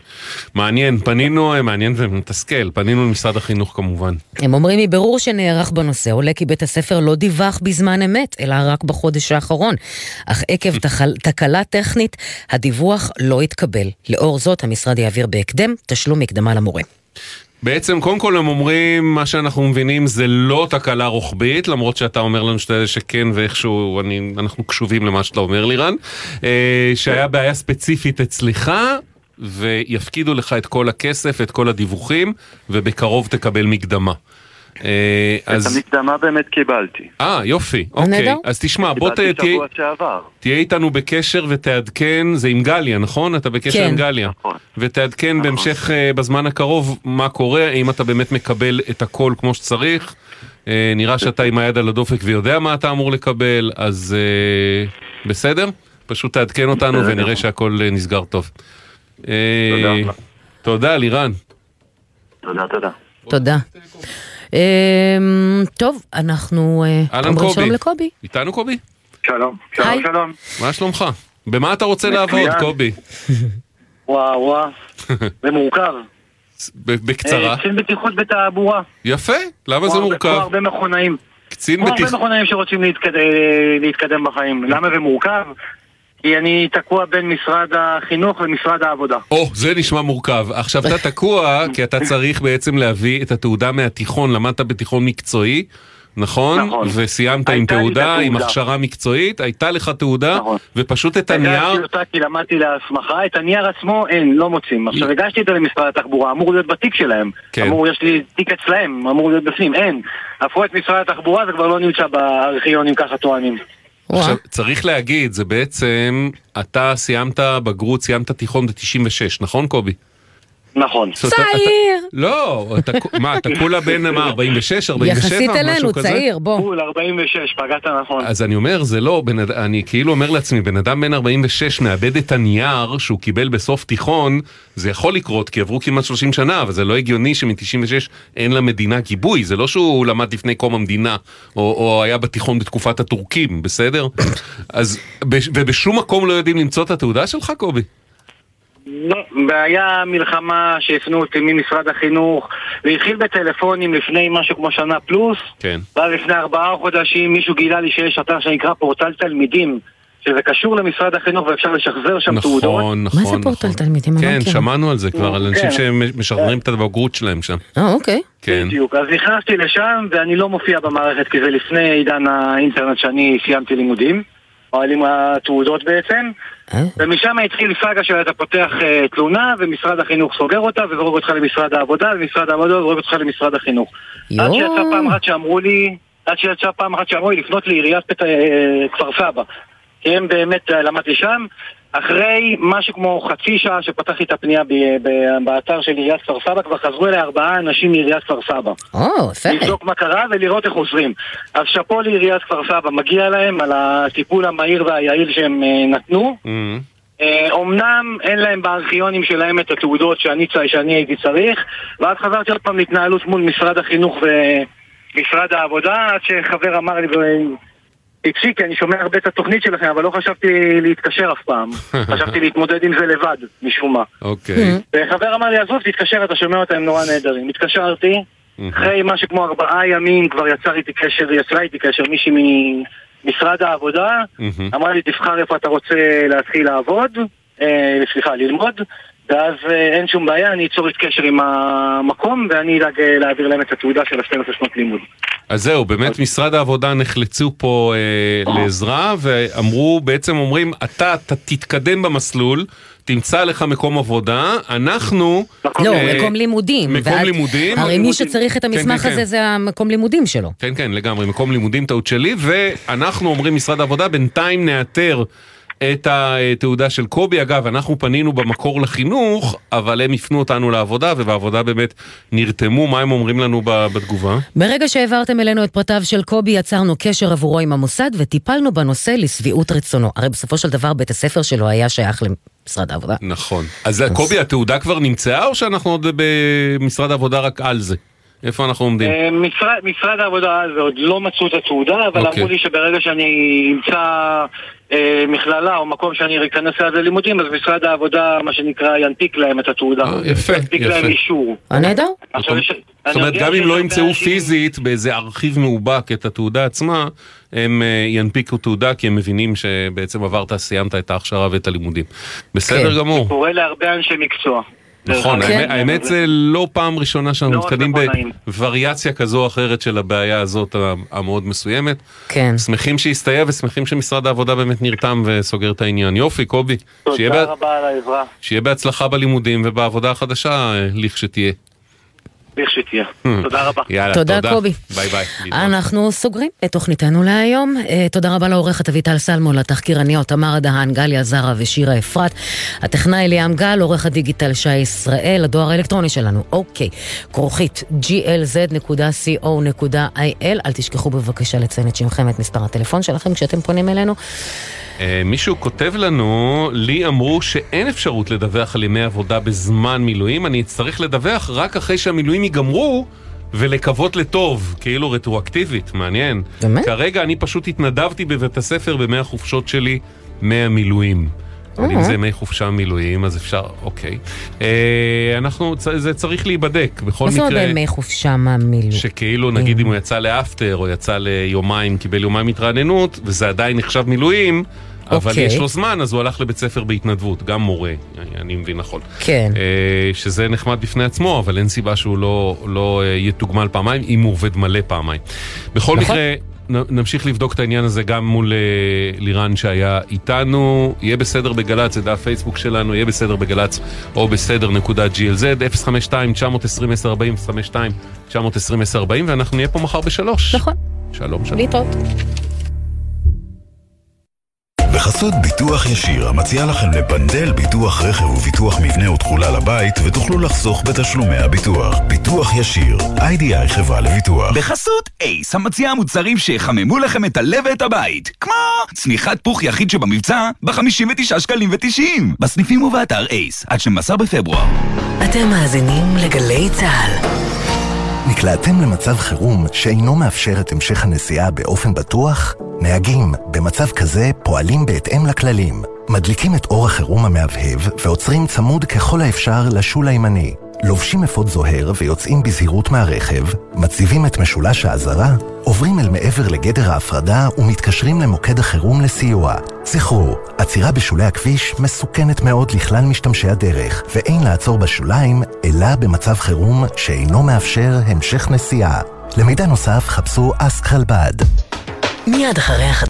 מעניין, פנינו, מעניין ומתסכל, פנינו למשרד החינוך כמובן. הם אומרים מבירור שנערך בנושא עולה כי בית הספר לא דיווח בזמן אמת, אלא רק בחודש האחרון. אך עקב תקלה טכנית, הדיווח לא התקבל. לאור זאת, המשרד יעביר בהקדם תשלום מקדמה למורה. בעצם, קודם כל הם אומרים, מה שאנחנו מבינים זה לא תקלה רוחבית, למרות שאתה אומר לנו שאתה שכן ואיכשהו אני, אנחנו קשובים למה שאתה אומר לירן, אה, שהיה בעיה ספציפית אצלך, ויפקידו לך את כל הכסף, את כל הדיווחים, ובקרוב תקבל מקדמה. אה, את אז... המקדמה באמת קיבלתי. אה, יופי, אוקיי. אז תשמע, בוא ת- קיבלתי תהיה... שבוע שעבר. תהיה איתנו בקשר ותעדכן, זה עם גליה, נכון? אתה בקשר כן. עם גליה. נכון. ותעדכן בהמשך, אה, בזמן הקרוב, מה קורה, האם אתה באמת מקבל את הכל כמו שצריך. אה, נראה שאתה עם היד על הדופק ויודע מה אתה אמור לקבל, אז בסדר? פשוט תעדכן אותנו. ונראה שהכל נסגר טוב. תודה. תודה, לירן. תודה, תודה. תודה. אמ, טוב, אנחנו אה, אהלן אומרים שלום קובי. לקובי. איתנו קובי? שלום, היי. שלום, שלום. מה שלומך? במה אתה רוצה לעבוד. קובי? וואו, וואו, זה מורכב. ב- בקצרה. אה, קצין בטיחות בתעבורה. יפה, למה זה כמו מורכב? הרבה מכונאים. קצין כמו הרבה בטיחות... מכונאים שרוצים להתקדם, להתקדם בחיים. למה זה מורכב? כי אני תקוע בין משרד החינוך למשרד העבודה. או, זה נשמע מורכב. עכשיו, אתה תקוע כי אתה צריך בעצם להביא את התעודה מהתיכון, למדת בתיכון מקצועי, נכון? נכון. וסיימת עם את תעודה, עם. הכשרה מקצועית, הייתה לך תעודה, ופשוט את הגשתי הנייר... אותה כי למדתי להסמכה, את הנייר עצמו אין, לא מוצאים. עכשיו הגשתי אותה למשרד התחבורה, אמור להיות בתיק שלהם. כן. אמור, יש לי תיק אצלהם, אמור להיות בפנים, אין. הפכו את משרד התחבורה, זה כבר לא נמצא בארכיונים, ככה טוענים. עכשיו, צריך להגיד, זה בעצם, אתה סיימת בגרות, סיימת תיכון ב-96, נכון קובי? נכון. צעיר! לא, מה, אתה כולה בן מה, 46, 47, יחסית משהו אלינו, כזה? צעיר, בוא. בול 46, פגעת נכון. אז אני אומר, זה לא, אני כאילו אומר לעצמי, בן אדם בן 46 מאבד את הנייר שהוא קיבל בסוף תיכון, זה יכול לקרות כי עברו כמעט 30 שנה, אבל זה לא הגיוני שמ-96 אין למדינה גיבוי, זה לא שהוא למד לפני קום המדינה, או, או היה בתיכון בתקופת הטורקים, בסדר? אז, בש- ובשום מקום לא יודעים למצוא את התעודה שלך, קובי? לא, והיה מלחמה שהפנו אותי ממשרד החינוך, והתחיל בטלפונים לפני משהו כמו שנה פלוס, כן. ואז לפני ארבעה חודשים מישהו גילה לי שיש אתר שנקרא פורטל תלמידים, שזה קשור למשרד החינוך ואפשר לשחזר שם תעודות. נכון, נכון. מה זה פורטל תלמידים? אני לא כן, מכירה. שמענו על זה כבר, על אנשים כן. שמשחררים את הבגרות שלהם שם. אה, אוקיי. כן. בדיוק, אז נכנסתי לשם ואני לא מופיע במערכת כי זה לפני עידן האינטרנט שאני סיימתי לימודים, או עם התעודות בעצם? ומשם התחיל סאגה של אתה פותח אה, תלונה ומשרד החינוך סוגר אותה וזורק אותך למשרד העבודה ומשרד העבודה זורק אותך למשרד החינוך. עד יואו. שיצא פעם אחת שאמרו לי, עד שיצא פעם אחת שאמרו לי לפנות לעיריית פת... אה, כפר סבא, כי הם באמת אה, למדתי שם. אחרי משהו כמו חצי שעה שפתחתי את הפנייה ב- ב- באתר של עיריית כפר סבא, כבר חזרו אליי ארבעה אנשים מעיריית כפר סבא. או, יפה. לבדוק מה קרה ולראות איך עוזרים. אז שאפו לעיריית כפר סבא, מגיע להם על הטיפול המהיר והיעיל שהם אה, נתנו. אה, אומנם אין להם בארכיונים שלהם את התעודות שאני, שאני הייתי צריך, ואז חזרתי עוד פעם להתנהלות מול משרד החינוך ומשרד העבודה, עד שחבר אמר לי, טיפשי, כי אני שומע הרבה את התוכנית שלכם, אבל לא חשבתי להתקשר אף פעם. חשבתי להתמודד עם זה לבד, משום מה. אוקיי. וחבר אמר לי, עזוב, תתקשר, אתה שומע אותה, הם נורא נהדרים. התקשרתי, אחרי משהו כמו ארבעה ימים כבר יצר איתי קשר, יצרה איתי קשר מישהי ממשרד העבודה, אמרה לי, תבחר איפה אתה רוצה להתחיל לעבוד, אה, סליחה, ללמוד, ואז אה, אין שום בעיה, אני אצור את קשר עם המקום, ואני אדאג אה, להעביר להם את התעודה של ה-12 שנות לימוד. אז זהו, באמת משרד העבודה נחלצו פה אה, לעזרה, ואמרו, בעצם אומרים, אתה, אתה תתקדם במסלול, תמצא לך מקום עבודה, אנחנו... לא, אה, מקום לימודים. מקום ואת- לימודים. הרי מי שצריך את כן, המסמך כן, הזה כן. זה המקום לימודים שלו. כן, כן, לגמרי, מקום לימודים טעות שלי, ואנחנו אומרים משרד העבודה, בינתיים נאתר את התעודה של קובי. אגב, אנחנו פנינו במקור לחינוך, אבל הם הפנו אותנו לעבודה, ובעבודה באמת נרתמו, מה הם אומרים לנו בתגובה? ברגע שהעברתם אלינו את פרטיו של קובי, יצרנו קשר עבורו עם המוסד וטיפלנו בנושא לשביעות רצונו. הרי בסופו של דבר בית הספר שלו היה שייך למשרד העבודה. נכון. אז קובי, התעודה כבר נמצאה, או שאנחנו עוד במשרד העבודה רק על זה? איפה אנחנו עומדים? אה, משרד, משרד העבודה אז עוד לא מצאו את התעודה, אבל אוקיי. אמרו לי שברגע שאני אמצא אה, מכללה או מקום שאני אכנס ליד ללימודים, אז משרד העבודה, מה שנקרא, ינפיק להם את התעודה. יפה, ינפיק להם יפה. אישור. אה, נהדר. עכשיו יש... זאת אומרת, גם אם לא ימצאו פיזית באיזה ארכיב מאובק את התעודה עצמה, הם אה, ינפיקו תעודה כי הם מבינים שבעצם עברת, סיימת את ההכשרה ואת הלימודים. בסדר כן. גמור. קורה להרבה אנשי מקצוע. נכון, דרך האמת-. האמת זה לא פעם ראשונה שאנחנו לא נתקלים מכונאים. בווריאציה כזו או אחרת של הבעיה הזאת המאוד מסוימת. כן. שמחים שהסתייע ושמחים שמשרד העבודה באמת נרתם וסוגר את העניין. יופי, קובי. שיהיה תודה בה- רבה על העזרה, שיהיה בהצלחה בלימודים ובעבודה החדשה אה, לכשתהיה. לכשתהיה. תודה רבה. יאללה, תודה, תודה. קובי. ביי ביי. אנחנו סוגרים את תוכניתנו להיום. אה, תודה רבה לעורכת אביטל סלמון, לתחקירניות תמרה דהן, גליה זרה ושירה אפרת. הטכנאי ליאם גל, עורך הדיגיטל שי ישראל, הדואר האלקטרוני שלנו, אוקיי, כרוכית glz.co.il. אל תשכחו בבקשה לציין את שמכם ואת מספר הטלפון שלכם כשאתם פונים אלינו. אה, מישהו כותב לנו, לי אמרו שאין אפשרות לדווח על ימי עבודה בזמן מילואים, אני אצטרך לדווח רק אחרי שהמילואים ייגמרו ולקוות לטוב, כאילו רטרואקטיבית, מעניין. באמת? כרגע אני פשוט התנדבתי בבית הספר בימי החופשות שלי מהמילואים. אבל אם אה. זה ימי חופשה מילואים, אז אפשר, אוקיי. אה, אנחנו, זה צריך להיבדק, בכל מה זאת מקרה. אומרת בימי חופשה מהמילואים? שכאילו נגיד אם הוא יצא לאפטר או יצא ליומיים, קיבל יומיים התרעננות, וזה עדיין נחשב מילואים, אבל אוקיי. יש לו זמן, אז הוא הלך לבית ספר בהתנדבות, גם מורה, אני- אני מבין נכון. כן. אה, שזה נחמד בפני עצמו, אבל אין סיבה שהוא לא, לא אה, יתוגמל פעמיים, אם הוא עובד מלא פעמיים. בכל נכון. מקרה... נמשיך לבדוק את העניין הזה גם מול אה, לירן שהיה איתנו. יהיה בסדר בגל"צ, זה דף פייסבוק שלנו, יהיה בסדר בגל"צ או בסדר נקודה glz, 052-920-1040, 052-920-1040, ואנחנו נהיה פה מחר בשלוש. נכון. שלום, שלום. להתראות. בחסות ביטוח ישיר, המציע לכם לפנדל ביטוח רכב וביטוח מבנה ותכולה לבית, ותוכלו לחסוך בתשלומי הביטוח. ביטוח ישיר, איי-די-איי חברה לביטוח. בחסות אייס, המציע מוצרים שיחממו לכם את הלב ואת הבית. כמו צמיחת פוך יחיד שבמבצע ב-59 שקלים ו-90. בסניפים ובאתר אייס, עד 12 בפברואר. אתם מאזינים לגלי צה"ל. נקלעתם למצב חירום שאינו מאפשר את המשך הנסיעה באופן בטוח? נהגים, במצב כזה פועלים בהתאם לכללים. מדליקים את אור החירום המהבהב ועוצרים צמוד ככל האפשר לשול הימני. לובשים אפוד זוהר ויוצאים בזהירות מהרכב, מציבים את משולש האזהרה, עוברים אל מעבר לגדר ההפרדה ומתקשרים למוקד החירום לסיוע. זכרו, עצירה בשולי הכביש מסוכנת מאוד לכלל משתמשי הדרך, ואין לעצור בשוליים, אלא במצב חירום שאינו מאפשר המשך נסיעה. למידע נוסף חפשו אסק חלבד. מיד אחרי החדשות